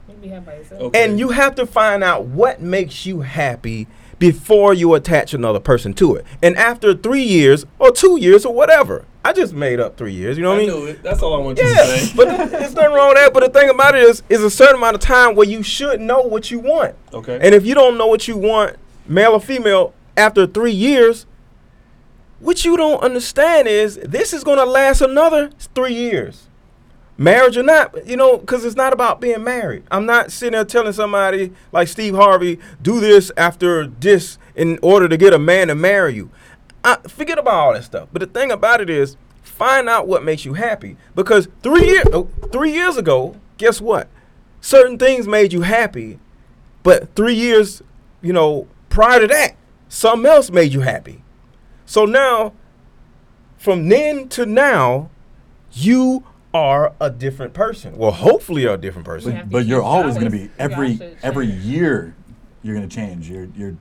Speaker 3: You be happy by yourself.
Speaker 5: Okay.
Speaker 2: And you have to find out what makes you happy before you attach another person to it. And after three years or two years or whatever, I just made up three years. You know what I
Speaker 5: I
Speaker 2: mean?
Speaker 5: knew it. That's all I want you to
Speaker 2: Yeah,
Speaker 5: say.
Speaker 2: but there's nothing wrong with that. But the thing about it is, is a certain amount of time where you should know what you want.
Speaker 5: Okay.
Speaker 2: And if you don't know what you want, male or female, after three years, what you don't understand is this is going to last another three years. Marriage or not, you know, because it's not about being married. I'm not sitting there telling somebody like Steve Harvey, do this after this in order to get a man to marry you. I, forget about all that stuff. But the thing about it is, find out what makes you happy. Because three years, oh, three years ago, guess what? Certain things made you happy, but three years, you know, prior to that, something else made you happy. So now, from then to now, you are a different person. Well, hopefully, you're a different person.
Speaker 1: But, but you're always going to be every every year. You're going to change. You're you're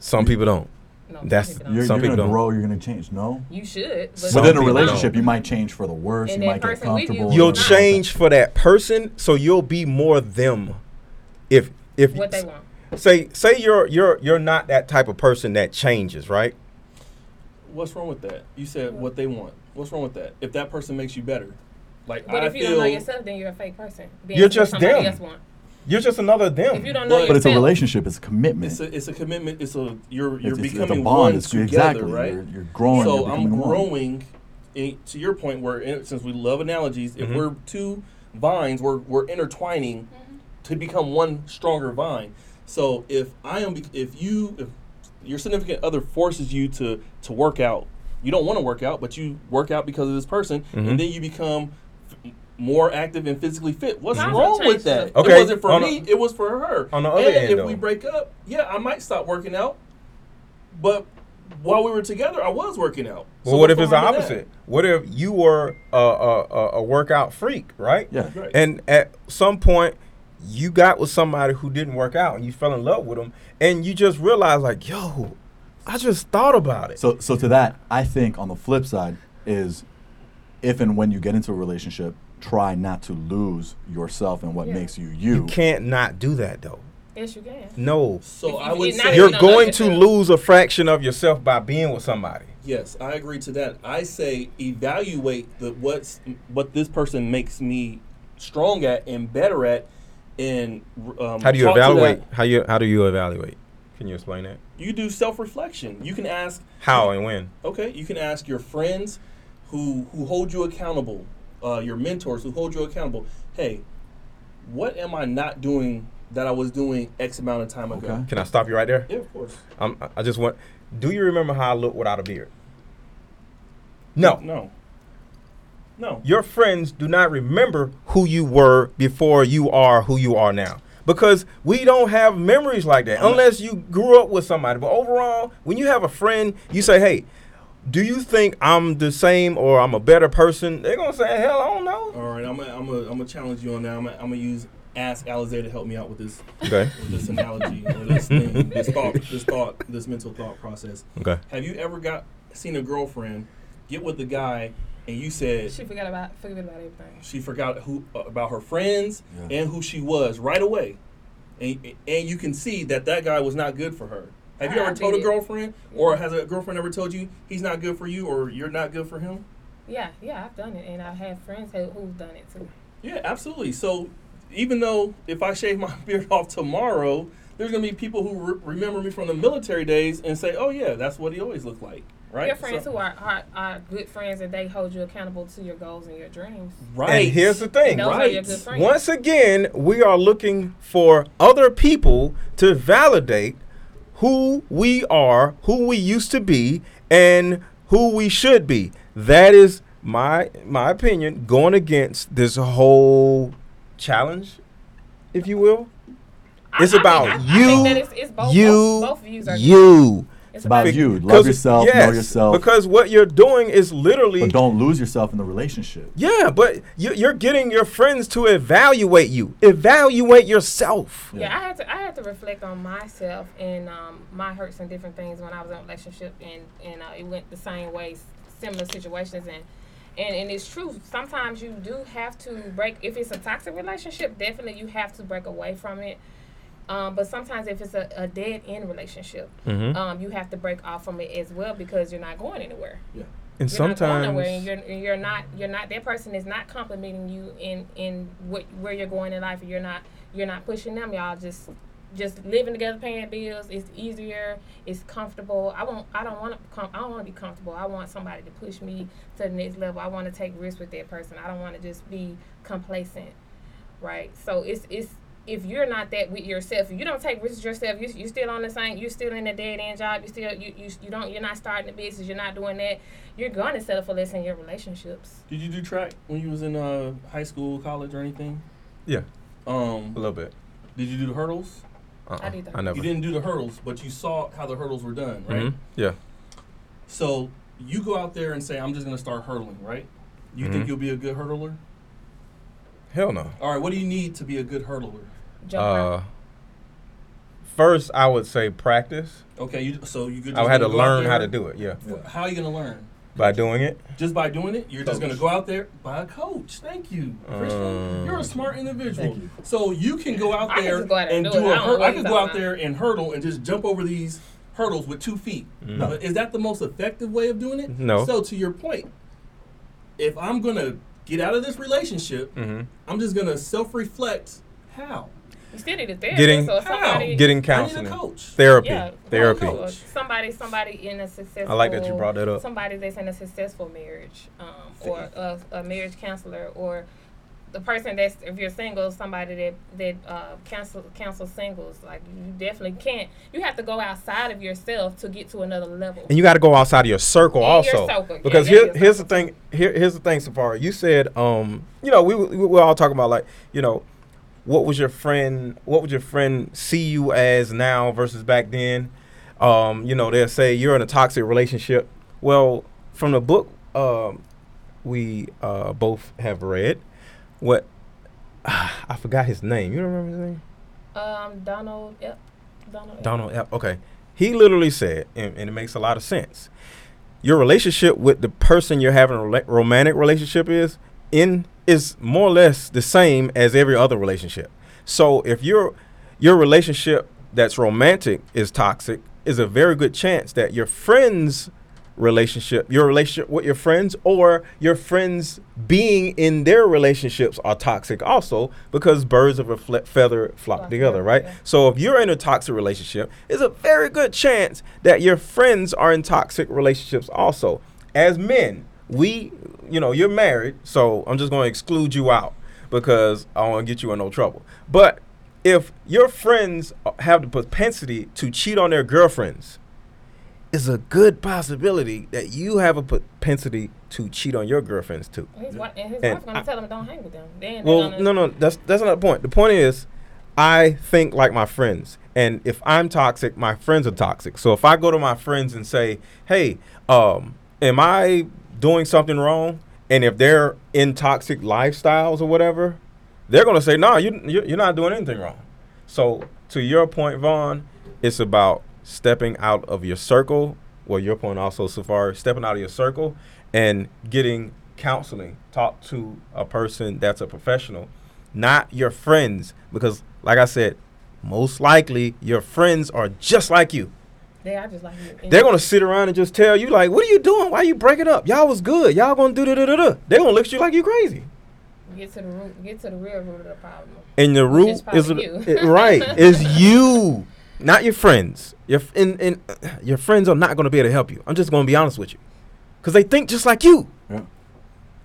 Speaker 2: Some people don't.
Speaker 3: No,
Speaker 2: That's-
Speaker 3: some people
Speaker 1: you're,
Speaker 3: don't.
Speaker 2: Some
Speaker 1: you're
Speaker 2: people
Speaker 1: going to
Speaker 2: don't.
Speaker 1: grow. You're going to change. No.
Speaker 3: You should. But
Speaker 2: Some
Speaker 3: some
Speaker 1: Within a
Speaker 2: people don't.
Speaker 1: relationship, you might change for the worse.
Speaker 3: And
Speaker 1: you
Speaker 3: that
Speaker 1: might get
Speaker 3: person with you
Speaker 1: comfortable.
Speaker 3: will
Speaker 2: You'll
Speaker 3: not.
Speaker 2: change for that person, so you'll be more them. If if
Speaker 3: What they want.
Speaker 2: say say you're you're you're not that type of person that changes, right?
Speaker 5: What's wrong with that? You said what they want. What's wrong with that? If that person makes you better, like
Speaker 3: But
Speaker 5: I
Speaker 3: if you
Speaker 5: feel,
Speaker 3: don't know yourself, then you're a fake person. Being
Speaker 2: You're just
Speaker 3: somebody
Speaker 2: them. You're just another them.
Speaker 3: If you don't know
Speaker 5: But-
Speaker 1: But it's a relationship. It's a commitment.
Speaker 5: it's a it's a commitment. It's a you're you're
Speaker 1: It's- it's-
Speaker 5: becoming
Speaker 1: it's a bond.
Speaker 5: one
Speaker 1: It's-
Speaker 5: together,
Speaker 1: exactly.
Speaker 5: right?
Speaker 1: You're, you're growing.
Speaker 5: so
Speaker 1: you're
Speaker 5: I'm growing. In, to your point, where in, since we love analogies, if
Speaker 2: Mhm.
Speaker 5: we're two vines, we're we're intertwining to become one stronger vine. So if I am, if you, if your significant other forces you to to work out, you don't want to work out, but you work out because of this person,
Speaker 2: Mhm.
Speaker 5: and then you become f- more active and physically fit. What's
Speaker 3: Mine's
Speaker 5: wrong with that?
Speaker 2: Okay,
Speaker 5: It wasn't for
Speaker 2: on
Speaker 5: me.
Speaker 2: the-
Speaker 5: it was for her.
Speaker 2: on the other
Speaker 5: and
Speaker 2: end,
Speaker 5: if
Speaker 2: though.
Speaker 5: we break up, yeah, I might stop working out, but while we were together, I was working out.
Speaker 2: Well, what if it's the
Speaker 5: wrong with that?
Speaker 2: opposite? What if you were a, a, a, a workout freak, right?
Speaker 1: Yeah.
Speaker 5: Right.
Speaker 2: And at some point, you got with somebody who didn't work out, and you fell in love with them, and you just realized, like, yo, I just thought about it.
Speaker 1: So, so to that, I think on the flip side is, if and when you get into a relationship, try not to lose yourself and what
Speaker 3: Yeah.
Speaker 1: makes you you.
Speaker 2: you can't not do that though.
Speaker 3: Yes, you can.
Speaker 2: No.
Speaker 5: So
Speaker 3: If you-
Speaker 5: I would
Speaker 3: not
Speaker 5: say
Speaker 2: You're
Speaker 3: you don't know
Speaker 2: going to lose a fraction of yourself by being with somebody.
Speaker 5: Yes, I agree to that. I say evaluate the what's what this person makes me strong at and better at, and um,
Speaker 2: How do you evaluate? How you how do you evaluate? Can you explain that?
Speaker 5: You do self reflection. You can ask
Speaker 2: How and when?
Speaker 5: Okay, you can ask your friends who who hold you accountable, uh, your mentors who hold you accountable. Hey, what am I not doing that I was doing X amount of time ago?
Speaker 1: Okay.
Speaker 2: Can I stop you right there?
Speaker 5: Yeah, of course.
Speaker 2: Um, I- I just want. Do you remember how I look without a beard? No.
Speaker 5: No. No.
Speaker 2: Your friends do not remember who you were before you are who you are now. Because we don't have memories like that unless you grew up with somebody. But overall, when you have a friend, you say, hey, do you think I'm the same or I'm a better person? They're going to say, hell, I don't know.
Speaker 5: All right, I'm gonna I'm gonna I'm gonna challenge you on that. I'm gonna, I'm use ask Alizé to help me out with this
Speaker 2: Okay.
Speaker 5: with this analogy or this thing, this thought, this thought, this mental thought process.
Speaker 2: Okay.
Speaker 5: Have you ever got seen a girlfriend get with the guy and you said
Speaker 3: She forgot about forget about everything.
Speaker 5: she forgot who uh, about her friends
Speaker 1: Yeah.
Speaker 5: and who she was right away, and and you can see that that guy was not good for her. Have you
Speaker 3: I- I
Speaker 5: ever told a girlfriend, or has a girlfriend ever told you he's not good for you, or you're not good for him?
Speaker 3: Yeah, yeah, I've done it, and I have had friends who, who've done it too.
Speaker 5: Yeah, absolutely. So even though if I shave *laughs* my beard off tomorrow, there's gonna be people who re- remember me from the military days and say, "Oh yeah, that's what he always looked like." Right?
Speaker 3: Your friends
Speaker 5: So-
Speaker 3: who are, are are good friends and they hold you accountable to your goals and your dreams.
Speaker 5: right.
Speaker 2: And here's the thing.
Speaker 3: Those are
Speaker 5: right.
Speaker 3: your good.
Speaker 2: Once again, we are looking for other people to validate who we are, who we used to be, and who we should be. That is my my opinion going against this whole challenge, if you will.
Speaker 3: I-
Speaker 2: It's
Speaker 3: I
Speaker 2: about
Speaker 3: I- I
Speaker 2: you,
Speaker 3: it's, it's both,
Speaker 2: you,
Speaker 3: both, both views are
Speaker 2: you.
Speaker 3: It's
Speaker 1: about
Speaker 3: about
Speaker 1: you. Love
Speaker 2: Because-
Speaker 1: yourself, know yourself.
Speaker 2: Because what you're doing is literally
Speaker 1: but don't lose yourself in the relationship.
Speaker 2: yeah, but you- you're getting your friends to evaluate you. Evaluate yourself.
Speaker 3: Yeah, I had to I had to reflect on myself and um, my hurts and different things when I was in a relationship and and uh, it went the same way, similar situations and. And, and it's true. Sometimes you do have to break. If it's a toxic relationship, definitely you have to break away from it. Um, but sometimes if it's a, a dead end relationship,
Speaker 2: Mm-hmm.
Speaker 3: um, you have to break off from it as well because you're not going anywhere. Yeah.
Speaker 2: And
Speaker 3: You're not going nowhere,
Speaker 2: sometimes
Speaker 3: and you're you're not you're not that person is not complimenting you in in what where you're going in life. You're not you're not pushing them. Y'all just just living together, paying bills. It's easier. It's comfortable. I want. I don't want to. Com- I don't want to be comfortable. I want somebody to push me to the next level. I want to take risks with that person. I don't want to just be complacent, right? So it's it's if you're not that with yourself, if you don't take risks yourself, you you still on the same. You're still in a dead end job. You still you, you you don't. You're not starting a business. You're not doing that. You're going to settle for less in your relationships.
Speaker 5: Did you do track when you was in uh, high school, college, or anything?
Speaker 2: Yeah.
Speaker 5: Um,
Speaker 2: a little bit.
Speaker 5: did you do the hurdles?
Speaker 2: Uh-uh.
Speaker 3: I did that.
Speaker 2: I never.
Speaker 5: You didn't do the hurdles, but you saw how the hurdles were done, right?
Speaker 2: Mhm. Yeah.
Speaker 5: So you go out there and say, "I'm just going to start hurdling," right? You think
Speaker 2: Mhm.
Speaker 5: you'll be a good hurdler?
Speaker 2: Hell no.
Speaker 5: All right. What do you need to be a good hurdler?
Speaker 3: Jump
Speaker 2: Uh, first, I would say practice.
Speaker 5: Okay. You, so you could.
Speaker 2: I had to
Speaker 5: gonna go out
Speaker 2: learn how to do it. Yeah,
Speaker 5: How are you going to learn?
Speaker 2: by doing it.
Speaker 5: Just by doing it, you're just going to go out there by a coach. Thank you, Christian.
Speaker 2: Um,
Speaker 5: you're a smart individual.
Speaker 1: Thank you.
Speaker 5: So you can go out there
Speaker 3: go out
Speaker 5: and
Speaker 3: and
Speaker 5: do
Speaker 3: do it.
Speaker 5: a
Speaker 3: I don't
Speaker 5: hurdle. I could
Speaker 3: you're
Speaker 5: go out there and hurdle and just jump over these hurdles with two feet. Now, is that the most effective way of doing it?
Speaker 2: No.
Speaker 5: So to your point, if I'm going to get out of this relationship,
Speaker 2: Mm-hmm.
Speaker 5: I'm just going to self-reflect. How?
Speaker 3: You still need a therapist
Speaker 2: Getting-
Speaker 3: or
Speaker 5: How?
Speaker 3: somebody.
Speaker 2: Getting
Speaker 5: I need
Speaker 2: counseling,
Speaker 5: a coach.
Speaker 2: therapy,
Speaker 3: yeah,
Speaker 2: therapy.
Speaker 3: no, no, somebody, somebody in a successful.
Speaker 2: I like that you brought that up.
Speaker 3: Somebody that's in a successful marriage, um, or a, a marriage counselor, or the person that's if you're single, somebody that that uh, counsel counsel singles. Like you definitely can't. You have to go outside of yourself to get to another level.
Speaker 2: And you got to go outside of your circle
Speaker 3: Yeah, your
Speaker 2: also.
Speaker 3: circle.
Speaker 2: Because
Speaker 3: yeah,
Speaker 2: here,
Speaker 3: your
Speaker 2: here's the thing. Here, here's the thing, Safari. You said, um, you know, we, we we're all talking about like, you know, what was your friend? What would your friend see you as now versus back then? Um, you know, they'll say you're in a toxic relationship. Well, from the book um, we uh, both have read, what *sighs* I forgot his name. You don't remember his name?
Speaker 3: Um, Donald. Yep. Donald.
Speaker 2: Donald F. Okay. He literally said, and, and it makes a lot of sense. Your relationship with the person you're having a rela- romantic relationship is in is more or less the same as every other relationship. So if you're your relationship that's romantic is toxic, is a very good chance that your friends relationship, your relationship with your friends, or your friends being in their relationships are toxic also because birds of a fle- feather flock together, right?
Speaker 3: yeah.
Speaker 2: So if you're in a toxic relationship, it's a very good chance that your friends are in toxic relationships also. As men, we, you know, you're married, so I'm just going to exclude you out because I don't want to get you in no trouble. But if your friends have the propensity to cheat on their girlfriends, it's a good possibility that you have a propensity to cheat on your girlfriends too.
Speaker 3: His wife and his
Speaker 2: And
Speaker 3: wife gonna
Speaker 2: I-
Speaker 3: tell him don't hang with them. Then
Speaker 2: Well, no, no, that's that's not the point. The point is, I think like my friends, and if I'm toxic, my friends are toxic. So if I go to my friends and say, "Hey, um, am I doing something wrong?" and if they're in toxic lifestyles or whatever, they're gonna say, "No, you you- you're not doing anything wrong." So to your point, Vaughn, it's about stepping out of your circle. Well, your point also, so Safari, stepping out of your circle and getting counseling. Talk to a person that's a professional, not your friends, because like I said, most likely your friends are just like you.
Speaker 3: They are just like you.
Speaker 2: They're gonna sit around and just tell you like, "What are you doing? Why you breaking up? Y'all was good. Y'all gonna do da da da da." They're gonna look at you like you crazy.
Speaker 3: get to the root. Get to the real root of the problem.
Speaker 2: And the root
Speaker 3: is
Speaker 2: is,
Speaker 3: you.
Speaker 2: it- right *laughs* is you, not your friends. Your and, and uh, your friends are not going to be able to help you. I'm just going to be honest with you, because they think just like you
Speaker 1: Yeah.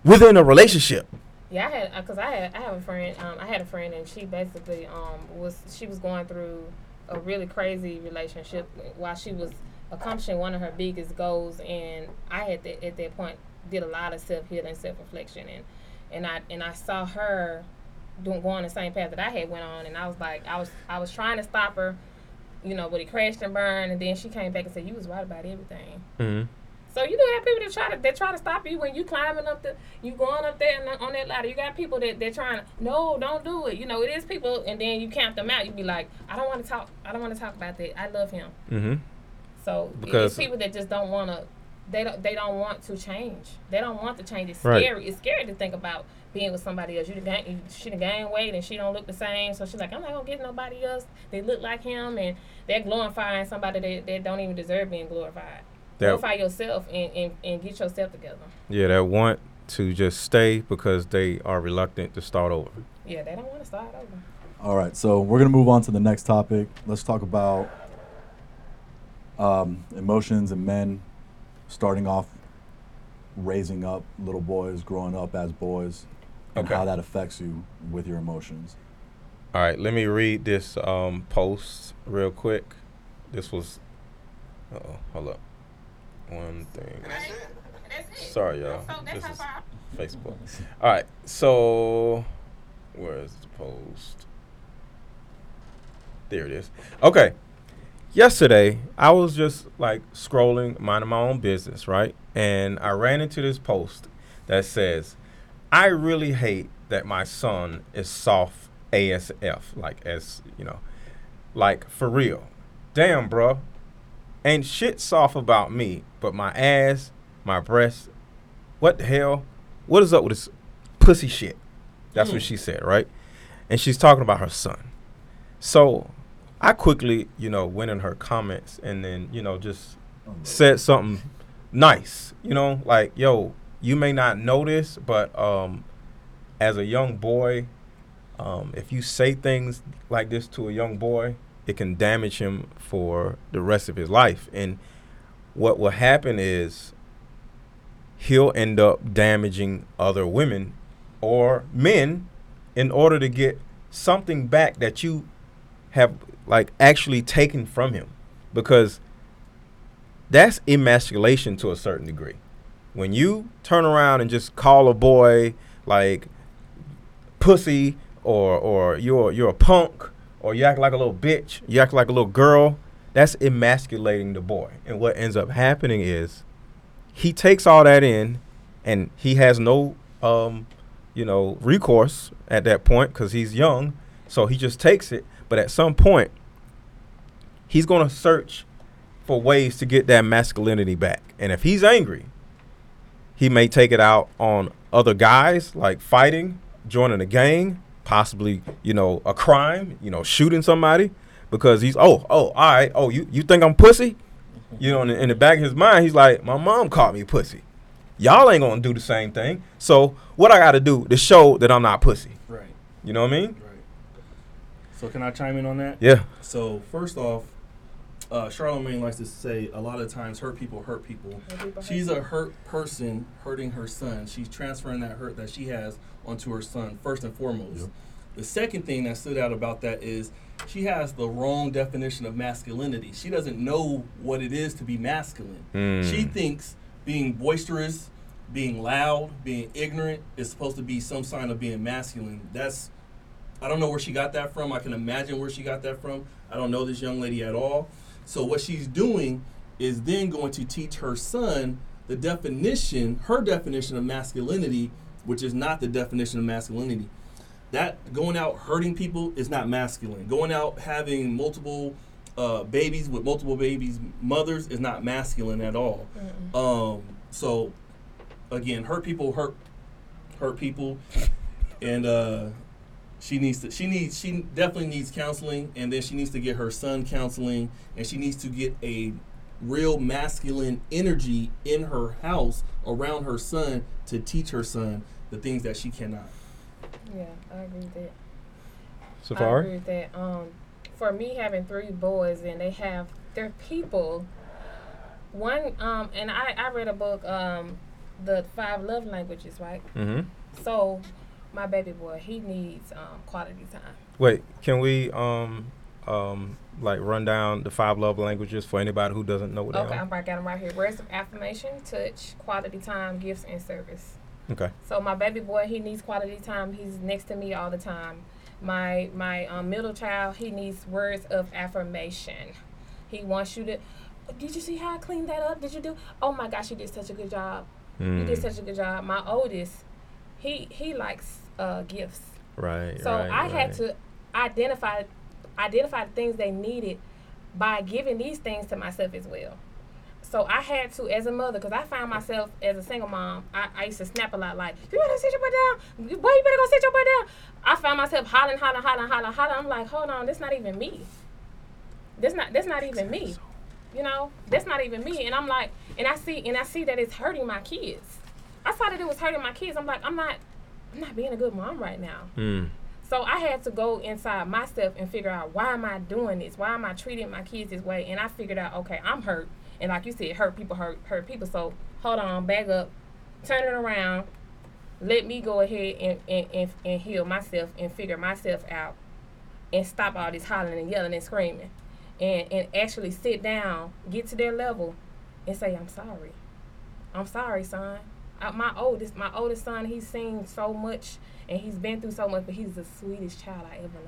Speaker 2: within a relationship.
Speaker 3: Yeah, I had because I had I have a friend. Um, I had a friend, and she basically um was she was going through a really crazy relationship while she was accomplishing one of her biggest goals, and I had to, at that point did a lot of self healing, self reflection, and and I and I saw her doing going the same path that I had went on, and I was like I was I was trying to stop her, you know, but it crashed and burned, and then she came back and said you was right about everything.
Speaker 2: Mm-hmm.
Speaker 3: So you do have people that try to that try to stop you when you climbing up the you going up there and on that ladder. You got people that they're trying to no, don't do it. You know, it is people, and then you count them out. You be like, I don't want to talk. I don't want to talk about that. I love him.
Speaker 2: Mm-hmm.
Speaker 3: So
Speaker 2: Because-
Speaker 3: it's people that just don't want to. They don't. They don't want to change. They don't want to change. It's
Speaker 2: Right.
Speaker 3: scary. It's scary to think about being with somebody else. You gain, you, she done gained weight and she don't look the same. So she's like, I'm not gonna get nobody else. They look like him, and they're glorifying somebody that, that don't even deserve being glorified.
Speaker 2: That,
Speaker 3: Glorify yourself and, and, and get yourself together.
Speaker 2: yeah, that want to just stay because they are reluctant to start over.
Speaker 3: Yeah, they don't want to start over.
Speaker 1: All right, so we're gonna move on to the next topic. Let's talk about um, emotions and men starting off raising up little boys, growing up as boys, and
Speaker 2: Okay.
Speaker 1: how that affects you with your emotions.
Speaker 2: All right, let me read this um, post real quick. This was. Oh, hold up. One thing. Sorry, y'all. This is Facebook. All right, so where is the post? There it is. Okay. Yesterday, I was just like scrolling, minding my own business, right? And I ran into this post that says, I really hate that my son is soft ASF, like as you know, like for real. Damn, bro. Ain't shit soft about me, but my ass, my breasts. What the hell? What is up with this pussy shit? That's what she said, right? And she's talking about her son. So I quickly, you know, went in her comments and then, you know, just said something nice. You know, like, yo, you may not know this, but um, as a young boy, um, if you say things like this to a young boy, it can damage him for the rest of his life. And what will happen is he'll end up damaging other women or men in order to get something back that you have like actually taken from him because that's emasculation to a certain degree when you turn around and just call a boy like pussy or or you're you're a punk or you act like a little bitch you act like a little girl that's emasculating the boy. And what ends up happening is he takes all that in and he has no um you know recourse at that point because he's young so he just takes it. But at some point he's going to search for ways to get that masculinity back. And if he's angry he may take it out on other guys like fighting joining a gang possibly, you know, a crime, you know, shooting somebody because he's oh oh all right oh you you think I'm pussy, you know, in the, in the back of his mind he's like my mom called me pussy, y'all ain't gonna do the same thing. So what I got to do to show that I'm not pussy,
Speaker 5: Right.
Speaker 2: you know what I mean?
Speaker 5: Right. So can I chime in on that?
Speaker 2: Yeah.
Speaker 5: So first off, uh, Charlamagne likes to say a lot of times hurt people hurt people.
Speaker 3: Hurt people hurt
Speaker 5: She's a hurt person hurting her son. She's transferring that hurt that she has onto her son first and foremost.
Speaker 1: Yep.
Speaker 5: The second thing that stood out about that is she has the wrong definition of masculinity. She doesn't know what it is to be masculine.
Speaker 2: Mm.
Speaker 5: She thinks being boisterous, being loud, being ignorant is supposed to be some sign of being masculine. That's I don't know where she got that from. I can imagine where she got that from. I don't know this young lady at all. So what she's doing is then going to teach her son the definition, her definition of masculinity, which is not the definition of masculinity. That going out hurting people is not masculine. Going out having multiple uh, babies with multiple babies mothers is not masculine at all. Um, so again, hurt people hurt hurt people, and uh, she needs to she needs she definitely needs counseling, and then she needs to get her son counseling, and she needs to get a real masculine energy in her house around her son to teach her son the things that she cannot.
Speaker 3: Yeah, I agree with that. I agree with that. Um, for me having three boys and they have they're people. One um, and I I read a book um, the five love languages right.
Speaker 2: Mm-hmm.
Speaker 3: So my baby boy he needs um, quality time.
Speaker 2: Wait, can we um um like run down the five love languages for anybody who doesn't know what
Speaker 3: Okay,
Speaker 2: they
Speaker 3: I'm I got them right here. Words of affirmation, touch, quality time, gifts, and service.
Speaker 2: Okay.
Speaker 3: So my baby boy, he needs quality time. He's next to me all the time. My my um, middle child, he needs words of affirmation. He wants you to. Did you see how I cleaned that up? Did you do? Oh my gosh, you did such a good job. You did
Speaker 2: Mm,
Speaker 3: such a good job. My oldest, he he likes uh, gifts.
Speaker 2: right.
Speaker 3: So
Speaker 2: right,
Speaker 3: I had to identify identify the things they needed by giving these things to myself as well. So I had to, as a mother, because I found myself as a single mom, I, I used to snap a lot like, you better sit your butt down. Boy, you better go sit your butt down. I found myself hollering, hollering, hollering, hollering, hollering. I'm like, hold on, this not even me. This not that's not even me. You know, that's not even me. And I'm like, and I see and I see that it's hurting my kids. I saw that it was hurting my kids. I'm like, I'm not I'm not being a good mom right now.
Speaker 2: Mm.
Speaker 3: So I had to go inside myself and figure out why am I doing this? Why am I treating my kids this way? And I figured out, okay, I'm hurt. And like you said, hurt people hurt hurt people. So hold on, back up, turn it around. Let me go ahead and, and, and, and heal myself and figure myself out and stop all this hollering and yelling and screaming. And and actually sit down, get to their level and say, I'm sorry. I'm sorry, son. Uh, my oldest, my oldest son, he's seen so much and he's been through so much, but he's the sweetest child I ever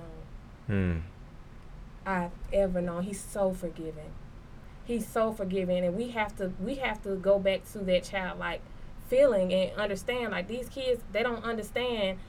Speaker 3: known.
Speaker 2: Mm.
Speaker 3: I've ever known. He's so forgiving. He's so forgiving, and we have to we have to go back to that childlike feeling and understand. Like these kids, they don't understand.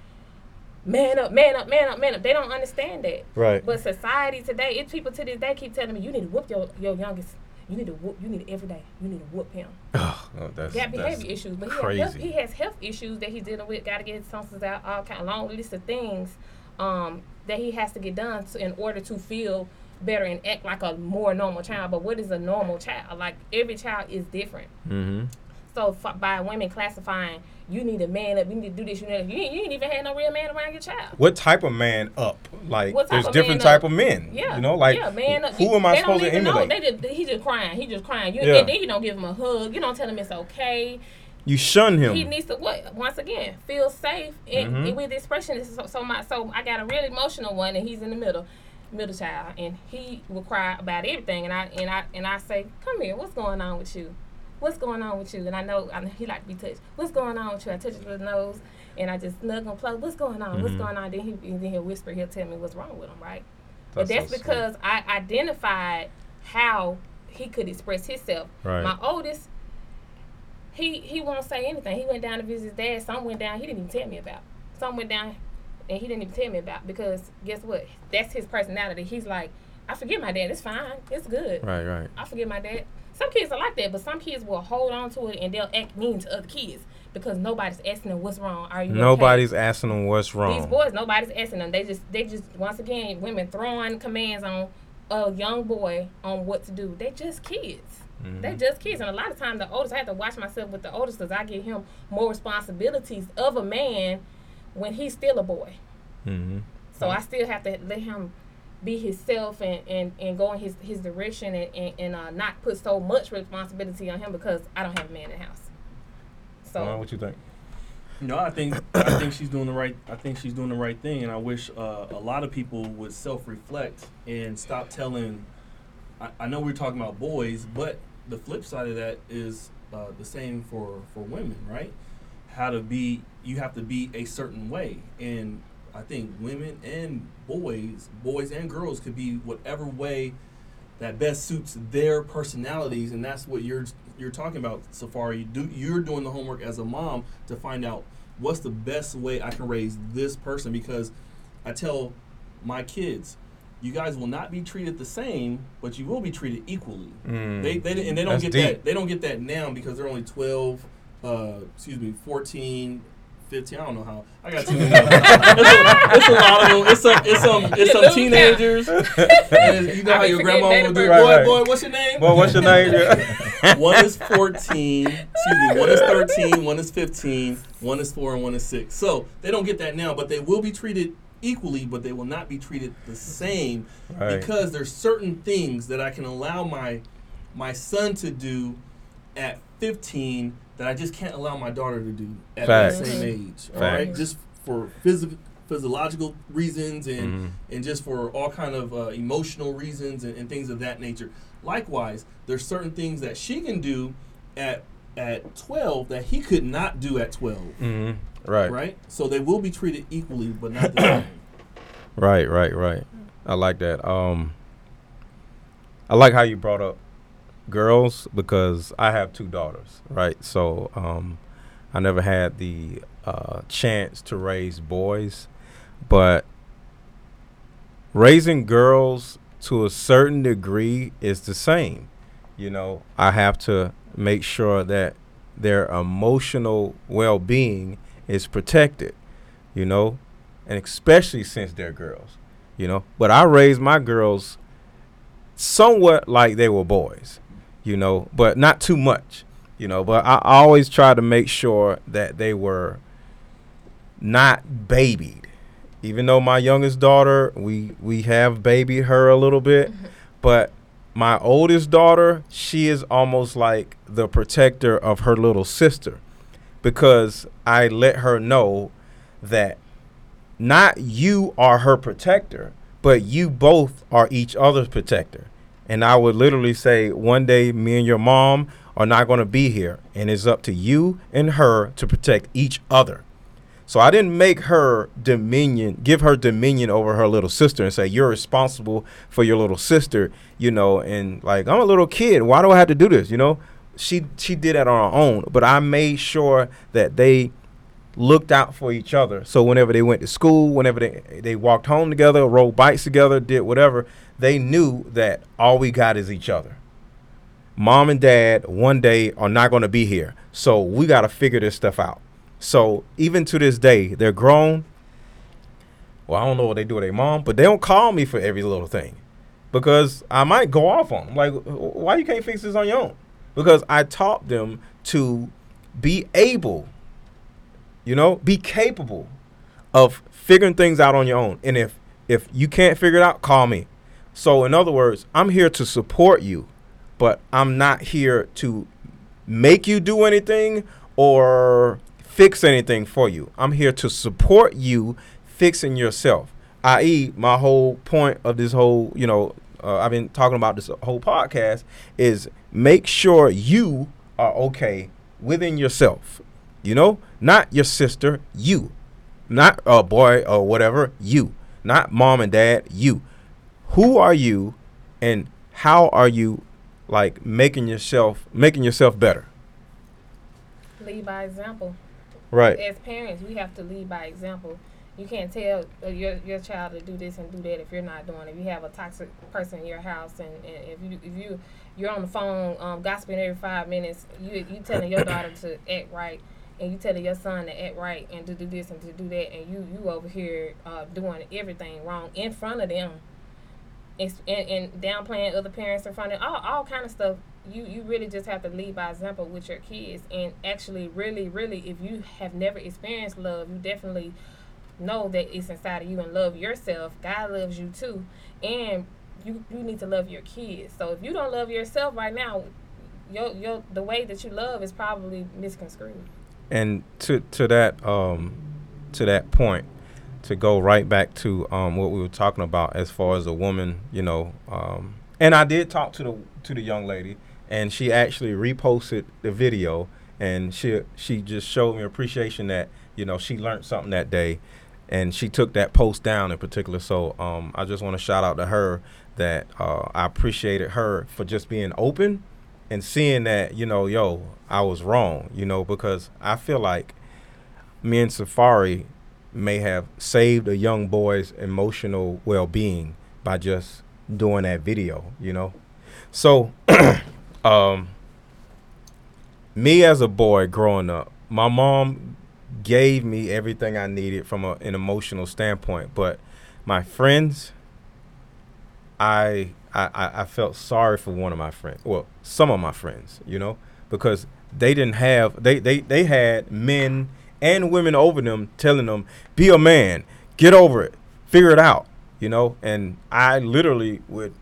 Speaker 3: Man up, man up, man up, man up. They don't understand that.
Speaker 2: Right.
Speaker 3: But society today, it's people to this day keep telling me you need to whoop your, your youngest. You need to whoop. You need it every day. You need to whoop him.
Speaker 2: Oh, that's,
Speaker 3: He got
Speaker 2: that's
Speaker 3: behavior issues, but he has, health, he has health issues that he's dealing with. Got to get his tonsils out. All kind, of long list of things um, that he has to get done to, in order to feel better and act like a more normal child. But what is a normal child? Like every child is different.
Speaker 2: Mm-hmm.
Speaker 3: So f- by women classifying, you need a man up. You need to do this. You need. You ain't, you ain't even had no real man around your child.
Speaker 2: What type of man up? Like, there's different
Speaker 3: up?
Speaker 2: type of men.
Speaker 3: Yeah,
Speaker 2: You know, like,
Speaker 3: yeah, man. up.
Speaker 2: who
Speaker 3: You-
Speaker 2: am I supposed to
Speaker 3: even know.
Speaker 2: emulate?
Speaker 3: They just, he just crying. He just crying. You,
Speaker 2: Yeah.
Speaker 3: And then you don't give him a hug. You don't tell him it's okay.
Speaker 2: You shun him.
Speaker 3: he needs to what once again feel safe in,
Speaker 2: Mhm.
Speaker 3: with expression. This is so, so my so I got a really emotional one, and he's in the middle, middle child, and he will cry about everything, and I and I and I say, come here, what's going on with you? What's going on with you? And I know, I know he like to be touched. What's going on with you? I touch his little nose, and I just snug him close. What's going on? What's
Speaker 2: Mhm.
Speaker 3: going on? Then he and then he'll whisper. He'll tell me what's wrong with him, right?
Speaker 2: That's
Speaker 3: but that's
Speaker 2: so sweet.
Speaker 3: because I identified how he could express himself.
Speaker 2: Right.
Speaker 3: My oldest, he he won't say anything. He went down to visit his dad. Some went down. He didn't even tell me about. Some went down, and he didn't even tell me about because guess what? That's his personality. He's like, I forgive my dad. It's fine. It's good.
Speaker 2: Right, right.
Speaker 3: I forgive my dad. Some kids are like that, but some kids will hold on to it and they'll act mean to other kids because nobody's asking them what's wrong. Are you okay?
Speaker 2: Nobody's asking them what's wrong.
Speaker 3: These boys, nobody's asking them. They just, they just, once again, women throwing commands on a young boy on what to do. They just kids.
Speaker 2: Mm-hmm.
Speaker 3: They just kids, and a lot of times the oldest, I have to watch myself with the oldest because I give him more responsibilities of a man when he's still a boy.
Speaker 2: Mm-hmm.
Speaker 3: So I still have to let him be himself and, and, and go in his, his direction and, and, and uh, not put so much responsibility on him because I don't have a man in the house. So
Speaker 2: Juan, what you think?
Speaker 5: No, I think *coughs* I think she's doing the right. I think she's doing the right thing, and I wish uh, a lot of people would self-reflect and stop telling. I, I know we're talking about boys, but the flip side of that is uh, the same for for women, right? How to be, you have to be a certain way, and I think women and boys, boys and girls, could be whatever way that best suits their personalities, and that's what you're you're talking about, Safari. You do you're doing the homework as a mom to find out what's the best way I can raise this person because I tell my kids, you guys will not be treated the same, but you will be treated equally.
Speaker 2: Mm.
Speaker 5: They, they and they don't
Speaker 2: That's
Speaker 5: get
Speaker 2: deep.
Speaker 5: that they don't get that now because they're only twelve, uh, excuse me, 14, 15. I don't know how. I got too *laughs* many. it's, a, it's a lot of them. It's some it's some it's some teenagers. and you know
Speaker 3: I
Speaker 5: how your grandma
Speaker 3: date
Speaker 5: will do.
Speaker 2: Right,
Speaker 5: boy,
Speaker 2: right.
Speaker 5: boy, what's your name?
Speaker 2: Well, what's your name? *laughs*
Speaker 5: One is 14, excuse me, one is 13, one is 15, one is 4, and one is 6. So they don't get that now, but they will be treated equally, but they will not be treated the same
Speaker 2: Right.
Speaker 5: because there's certain things that I can allow my my son to do at 15 that I just can't allow my daughter to do at
Speaker 2: Facts.
Speaker 5: that same age. All right,
Speaker 2: Facts.
Speaker 5: just for physical physiological reasons and
Speaker 2: Mhm.
Speaker 5: and just for all kind of uh, emotional reasons and, and things of that nature. Likewise, there's certain things that she can do at at 12 that he could not do at 12.
Speaker 2: hmm Right.
Speaker 5: Right? So they will be treated equally, but not the same. *coughs*
Speaker 2: Right, right, right. I like that. Um I like how you brought up girls because I have two daughters, right? So um I never had the uh chance to raise boys, but raising girls to a certain degree is the same. You know, I have to make sure that their emotional well-being is protected, you know, and especially since they're girls, you know. But I raised my girls somewhat like they were boys, you know, but not too much, you know. But I always try to make sure that they were not babied. Even though my youngest daughter, we we have babied her a little bit, mm-hmm. but my oldest daughter, she is almost like the protector of her little sister because I let her know that not you are her protector, but you both are each other's protector. And I would literally say, one day, me and your mom are not going to be here, and it's up to you and her to protect each other. So I didn't make her dominion, give her dominion over her little sister and say, you're responsible for your little sister, you know, and like, I'm a little kid. Why do I have to do this? You know, she, she did that on her own, but I made sure that they looked out for each other. So whenever they went to school, whenever they, they walked home together, rode bikes together, did whatever, they knew that all we got is each other. Mom and dad one day are not going to be here. So we got to figure this stuff out. So even to this day, they're grown. Well, I don't know what they do with their mom, but they don't call me for every little thing because I might go off on them. Like, why you can't fix this on your own? Because I taught them to be able, you know, be capable of figuring things out on your own. And if if you can't figure it out, call me. So in other words, I'm here to support you, but I'm not here to make you do anything or fix anything for you. I'm here to support you fixing yourself. I.e., my whole point of this whole, you know, uh, I've been talking about this whole podcast is make sure you are okay within yourself. You know, not your sister, you. Not a boy or whatever, you. Not mom and dad, you. Who are you and how are you like making yourself making yourself better?
Speaker 3: lead by example.
Speaker 2: Right.
Speaker 3: As parents, we have to lead by example. You can't tell uh, your your child to do this and do that if you're not doing it. If you have a toxic person in your house and, and if you if you you're on the phone um, gossiping every five minutes, you you telling your daughter to act right. And you telling your son to act right and to do this and to do that, and you you over here uh, doing everything wrong in front of them, and, and, downplaying other parents in front of all all kind of stuff. You you really just have to lead by example with your kids, and actually, really, really, if you have never experienced love, you definitely know that it's inside of you and love yourself. God loves you too, and you you need to love your kids. So if you don't love yourself right now, your your the way that you love is probably misconstrued.
Speaker 2: And to to that um to that point to go right back to um what we were talking about as far as a woman you know um and I did talk to the to the young lady and she actually reposted the video and she she just showed me appreciation that you know she learned something that day and she took that post down in particular. So um I just want to shout out to her that uh I appreciated her for just being open and seeing that you know yo i was wrong you know because i feel like me and safari may have saved a young boy's emotional well-being by just doing that video you know? So *clears throat* um me as a boy growing up my mom gave me everything i needed from a, an emotional standpoint but my friends I, I I felt sorry for one of my friends. Well, some of my friends, you know, because they didn't have they they they had men and women over them telling them, "Be a man, get over it, figure it out," you know. And I literally would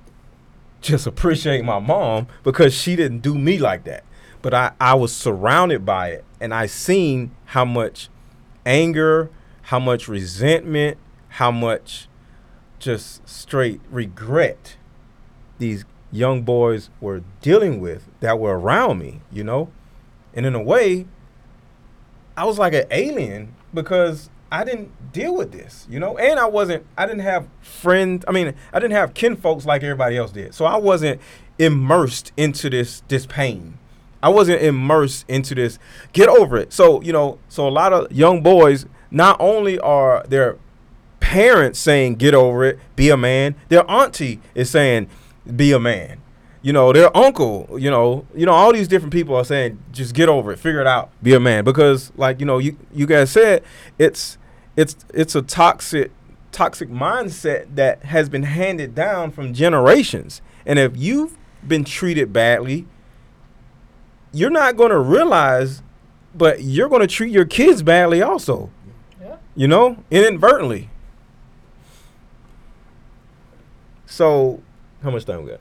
Speaker 2: just *laughs* appreciate my mom because she didn't do me like that. But I I was surrounded by it, and I seen how much anger, how much resentment, how much just straight regret these young boys were dealing with that were around me, you know? And in a way, I was like an alien because I didn't deal with this, you know? And I wasn't, I didn't have friends, I mean, I didn't have kinfolks like everybody else did. So I wasn't immersed into this this pain. I wasn't immersed into this get over it. So, you know, so a lot of young boys not only are their parents saying get over it, be a man. Their auntie is saying be a man. You know, their uncle, you know, you know, all these different people are saying just get over it, figure it out, be a man. Because like, you know, you you guys said it's it's it's a toxic toxic mindset that has been handed down from generations. And if you've been treated badly, you're not going to realize but you're going to treat your kids badly also.
Speaker 3: Yeah.
Speaker 2: You know, inadvertently. So, how much time we got?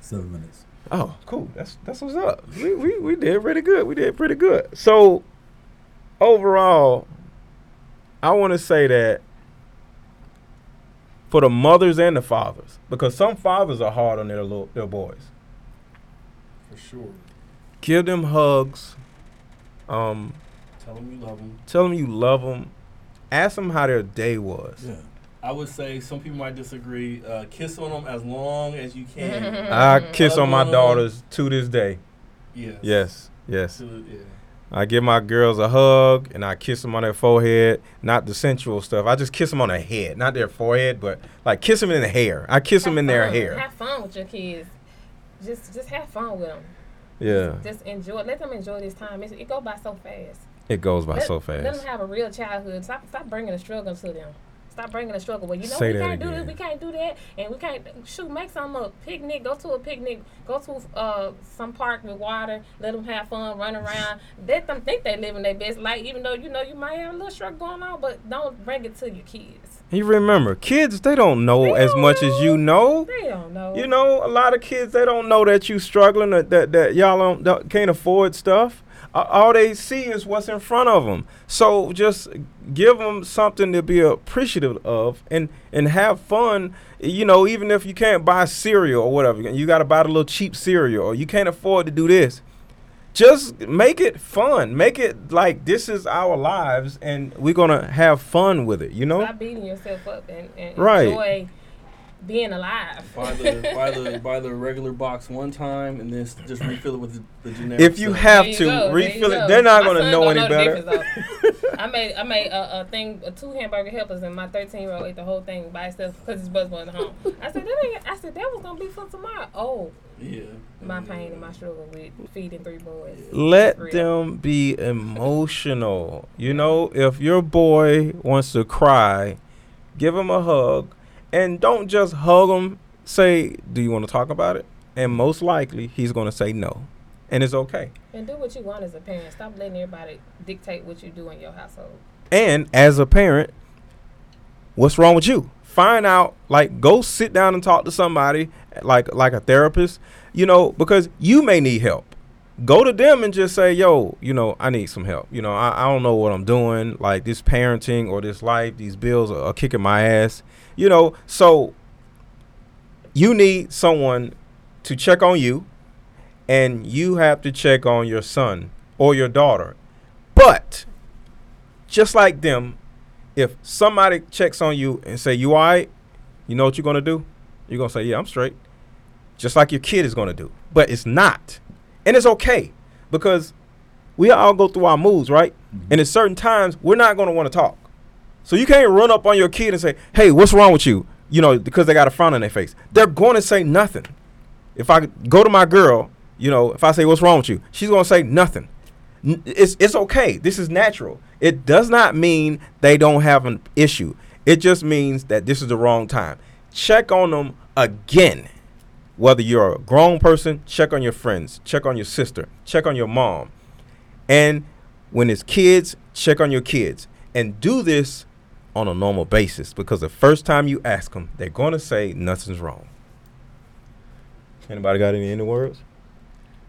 Speaker 1: Seven minutes.
Speaker 2: Oh, cool. That's that's what's up. We, we we did pretty good. We did pretty good. So, overall, I want to say that for the mothers and the fathers, because some fathers are hard on their little, their boys.
Speaker 5: For sure.
Speaker 2: Give them hugs. Um,
Speaker 5: Tell them you love them.
Speaker 2: tell them you love them. Ask them how their day was.
Speaker 1: Yeah.
Speaker 5: I would say some people might disagree. Uh, kiss on them as long as you can. *laughs*
Speaker 2: I kiss on my
Speaker 5: Hug 'em.
Speaker 2: daughters to this day.
Speaker 5: yes.
Speaker 2: Yes, yes.
Speaker 5: To- yeah.
Speaker 2: I give my girls a hug and I kiss them on their forehead. Not the sensual stuff. I just kiss them on their head, not their forehead, but like kiss them in the hair. I kiss them in their hair.
Speaker 3: Have fun with your kids. Just just have fun with them.
Speaker 2: Yeah,
Speaker 3: Just enjoy. Let them enjoy this time. It's, it go by so fast.
Speaker 2: it goes by
Speaker 3: let,
Speaker 2: so fast.
Speaker 3: Let them
Speaker 2: fast.
Speaker 3: have a real childhood. Stop stop bringing the struggle to them. Stop bringing the struggle. Well, you know
Speaker 2: Say
Speaker 3: we can't do this, we can't do that, and we can't shoot. Make some a picnic. Go to a picnic. Go to uh some park with water. Let them have fun, run around. Let them think they living their best life, even though you know you might have a little struggle going on, but don't bring it to your kids.
Speaker 2: You remember, kids they don't know
Speaker 3: They
Speaker 2: as
Speaker 3: don't
Speaker 2: much as you know.
Speaker 3: They don't know.
Speaker 2: You know, a lot of kids they don't know that you struggling or that that y'all don't, don't can't afford stuff. All they see is what's in front of them. So just give them something to be appreciative of and and have fun. You know, even if you can't buy cereal or whatever, you got to buy the little cheap cereal or you can't afford to do this. Just make it fun. Make it like this is our lives and we're gonna have fun with it. You know.
Speaker 3: Stop beating yourself up and, and
Speaker 2: Right.
Speaker 3: enjoy being alive.
Speaker 5: Buy the buy the buy the *laughs* regular box one time and then just refill it with the, the generic.
Speaker 2: If you
Speaker 5: stuff.
Speaker 2: have
Speaker 3: you
Speaker 2: to
Speaker 3: go,
Speaker 2: refill it,
Speaker 3: go.
Speaker 2: they're not gonna know any
Speaker 3: the
Speaker 2: better. *laughs*
Speaker 3: I made I made a, a thing, a two hamburger helpers, and my thirteen year old ate the whole thing by itself because his buzz wasn't home. I said that ain't, I said that was gonna be for tomorrow. Oh,
Speaker 5: Yeah.
Speaker 3: my pain and my struggle with feeding three boys.
Speaker 2: Let them be emotional. You know, if your boy wants to cry, give him a hug, and don't just hug him. Say, "Do you want to talk about it?" And most likely, he's going to say no, and it's okay.
Speaker 3: And do what you want as a parent. Stop letting everybody dictate what you do in your household.
Speaker 2: And as a parent, what's wrong with you? Find out, like, go sit down and talk to somebody, like like a therapist, you know, because you may need help. Go to them and just say, yo, you know, I need some help. You know, I, I don't know what I'm doing. Like this parenting or this life, these bills are, are kicking my ass. You know, so you need someone to check on you, and you have to check on your son or your daughter. But just like them, if somebody checks on you and say you all right, you know what you're gonna do? You're gonna say, Yeah, I'm straight. Just like your kid is gonna do. But it's not. And it's okay. Because we all go through our moods, right? Mm-hmm. And at certain times we're not gonna want to talk. So you can't run up on your kid and say, Hey, what's wrong with you? You know, because they got a frown on their face. They're gonna say nothing. If I go to my girl, you know, if I say, What's wrong with you? She's gonna say nothing. It's it's okay. This is natural. It does not mean they don't have an issue. It just means that this is the wrong time. Check on them again. Whether you're a grown person, check on your friends, check on your sister, check on your mom. And when it's kids, check on your kids. And do this on a normal basis because the first time you ask them, they're going to say nothing's wrong. Anybody got any in words?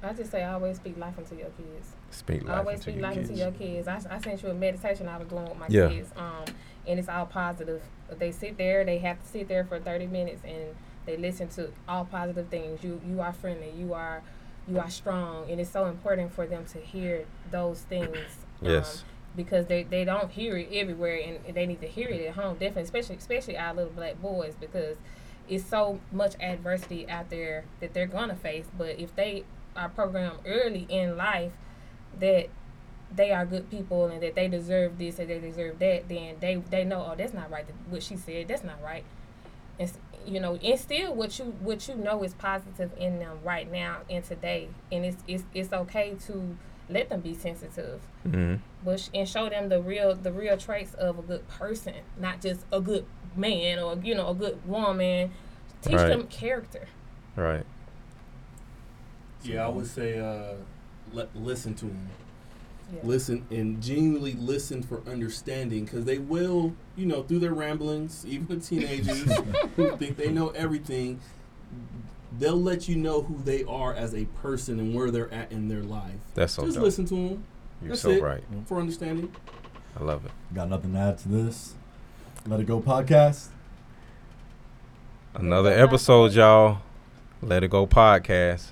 Speaker 3: I just say always speak life into your kids.
Speaker 2: Speak life
Speaker 3: always
Speaker 2: into
Speaker 3: speak
Speaker 2: your
Speaker 3: life
Speaker 2: kids.
Speaker 3: into your kids. I, I sent you a meditation I was doing with my
Speaker 2: Yeah.
Speaker 3: kids, um, and it's all positive. They sit there, they have to sit there for thirty minutes, and they listen to all positive things. You you are friendly, you are you are strong, and it's so important for them to hear those things.
Speaker 2: Yes.
Speaker 3: Because they, they don't hear it everywhere, and they need to hear it at home. Definitely, especially especially our little black boys, because it's so much adversity out there that they're gonna face. But if they are programmed early in life that they are good people and that they deserve this and they deserve that, then they they know oh that's not right. What she said that's not right. And you know instill what you what you know is positive in them right now and today, and it's it's it's okay to let them be sensitive
Speaker 2: hmm
Speaker 3: but sh- and show them the real the real traits of a good person, not just a good man or you know a good woman. Teach
Speaker 2: Right.
Speaker 3: them character.
Speaker 2: Right.
Speaker 5: Yeah, I would say uh, let, listen to them.
Speaker 3: Yeah.
Speaker 5: Listen and genuinely listen for understanding because they will, you know, through their ramblings, even the teenagers *laughs* who think they know everything, they'll let you know who they are as a person and where they're at in their life.
Speaker 2: That's so
Speaker 5: Just
Speaker 2: dope.
Speaker 5: listen to them
Speaker 2: You're
Speaker 5: That's
Speaker 2: so
Speaker 5: it.
Speaker 2: right.
Speaker 5: for understanding.
Speaker 2: I love it.
Speaker 1: Got nothing to add to this. Let it go podcast.
Speaker 2: Another episode, y'all. Let it go podcast.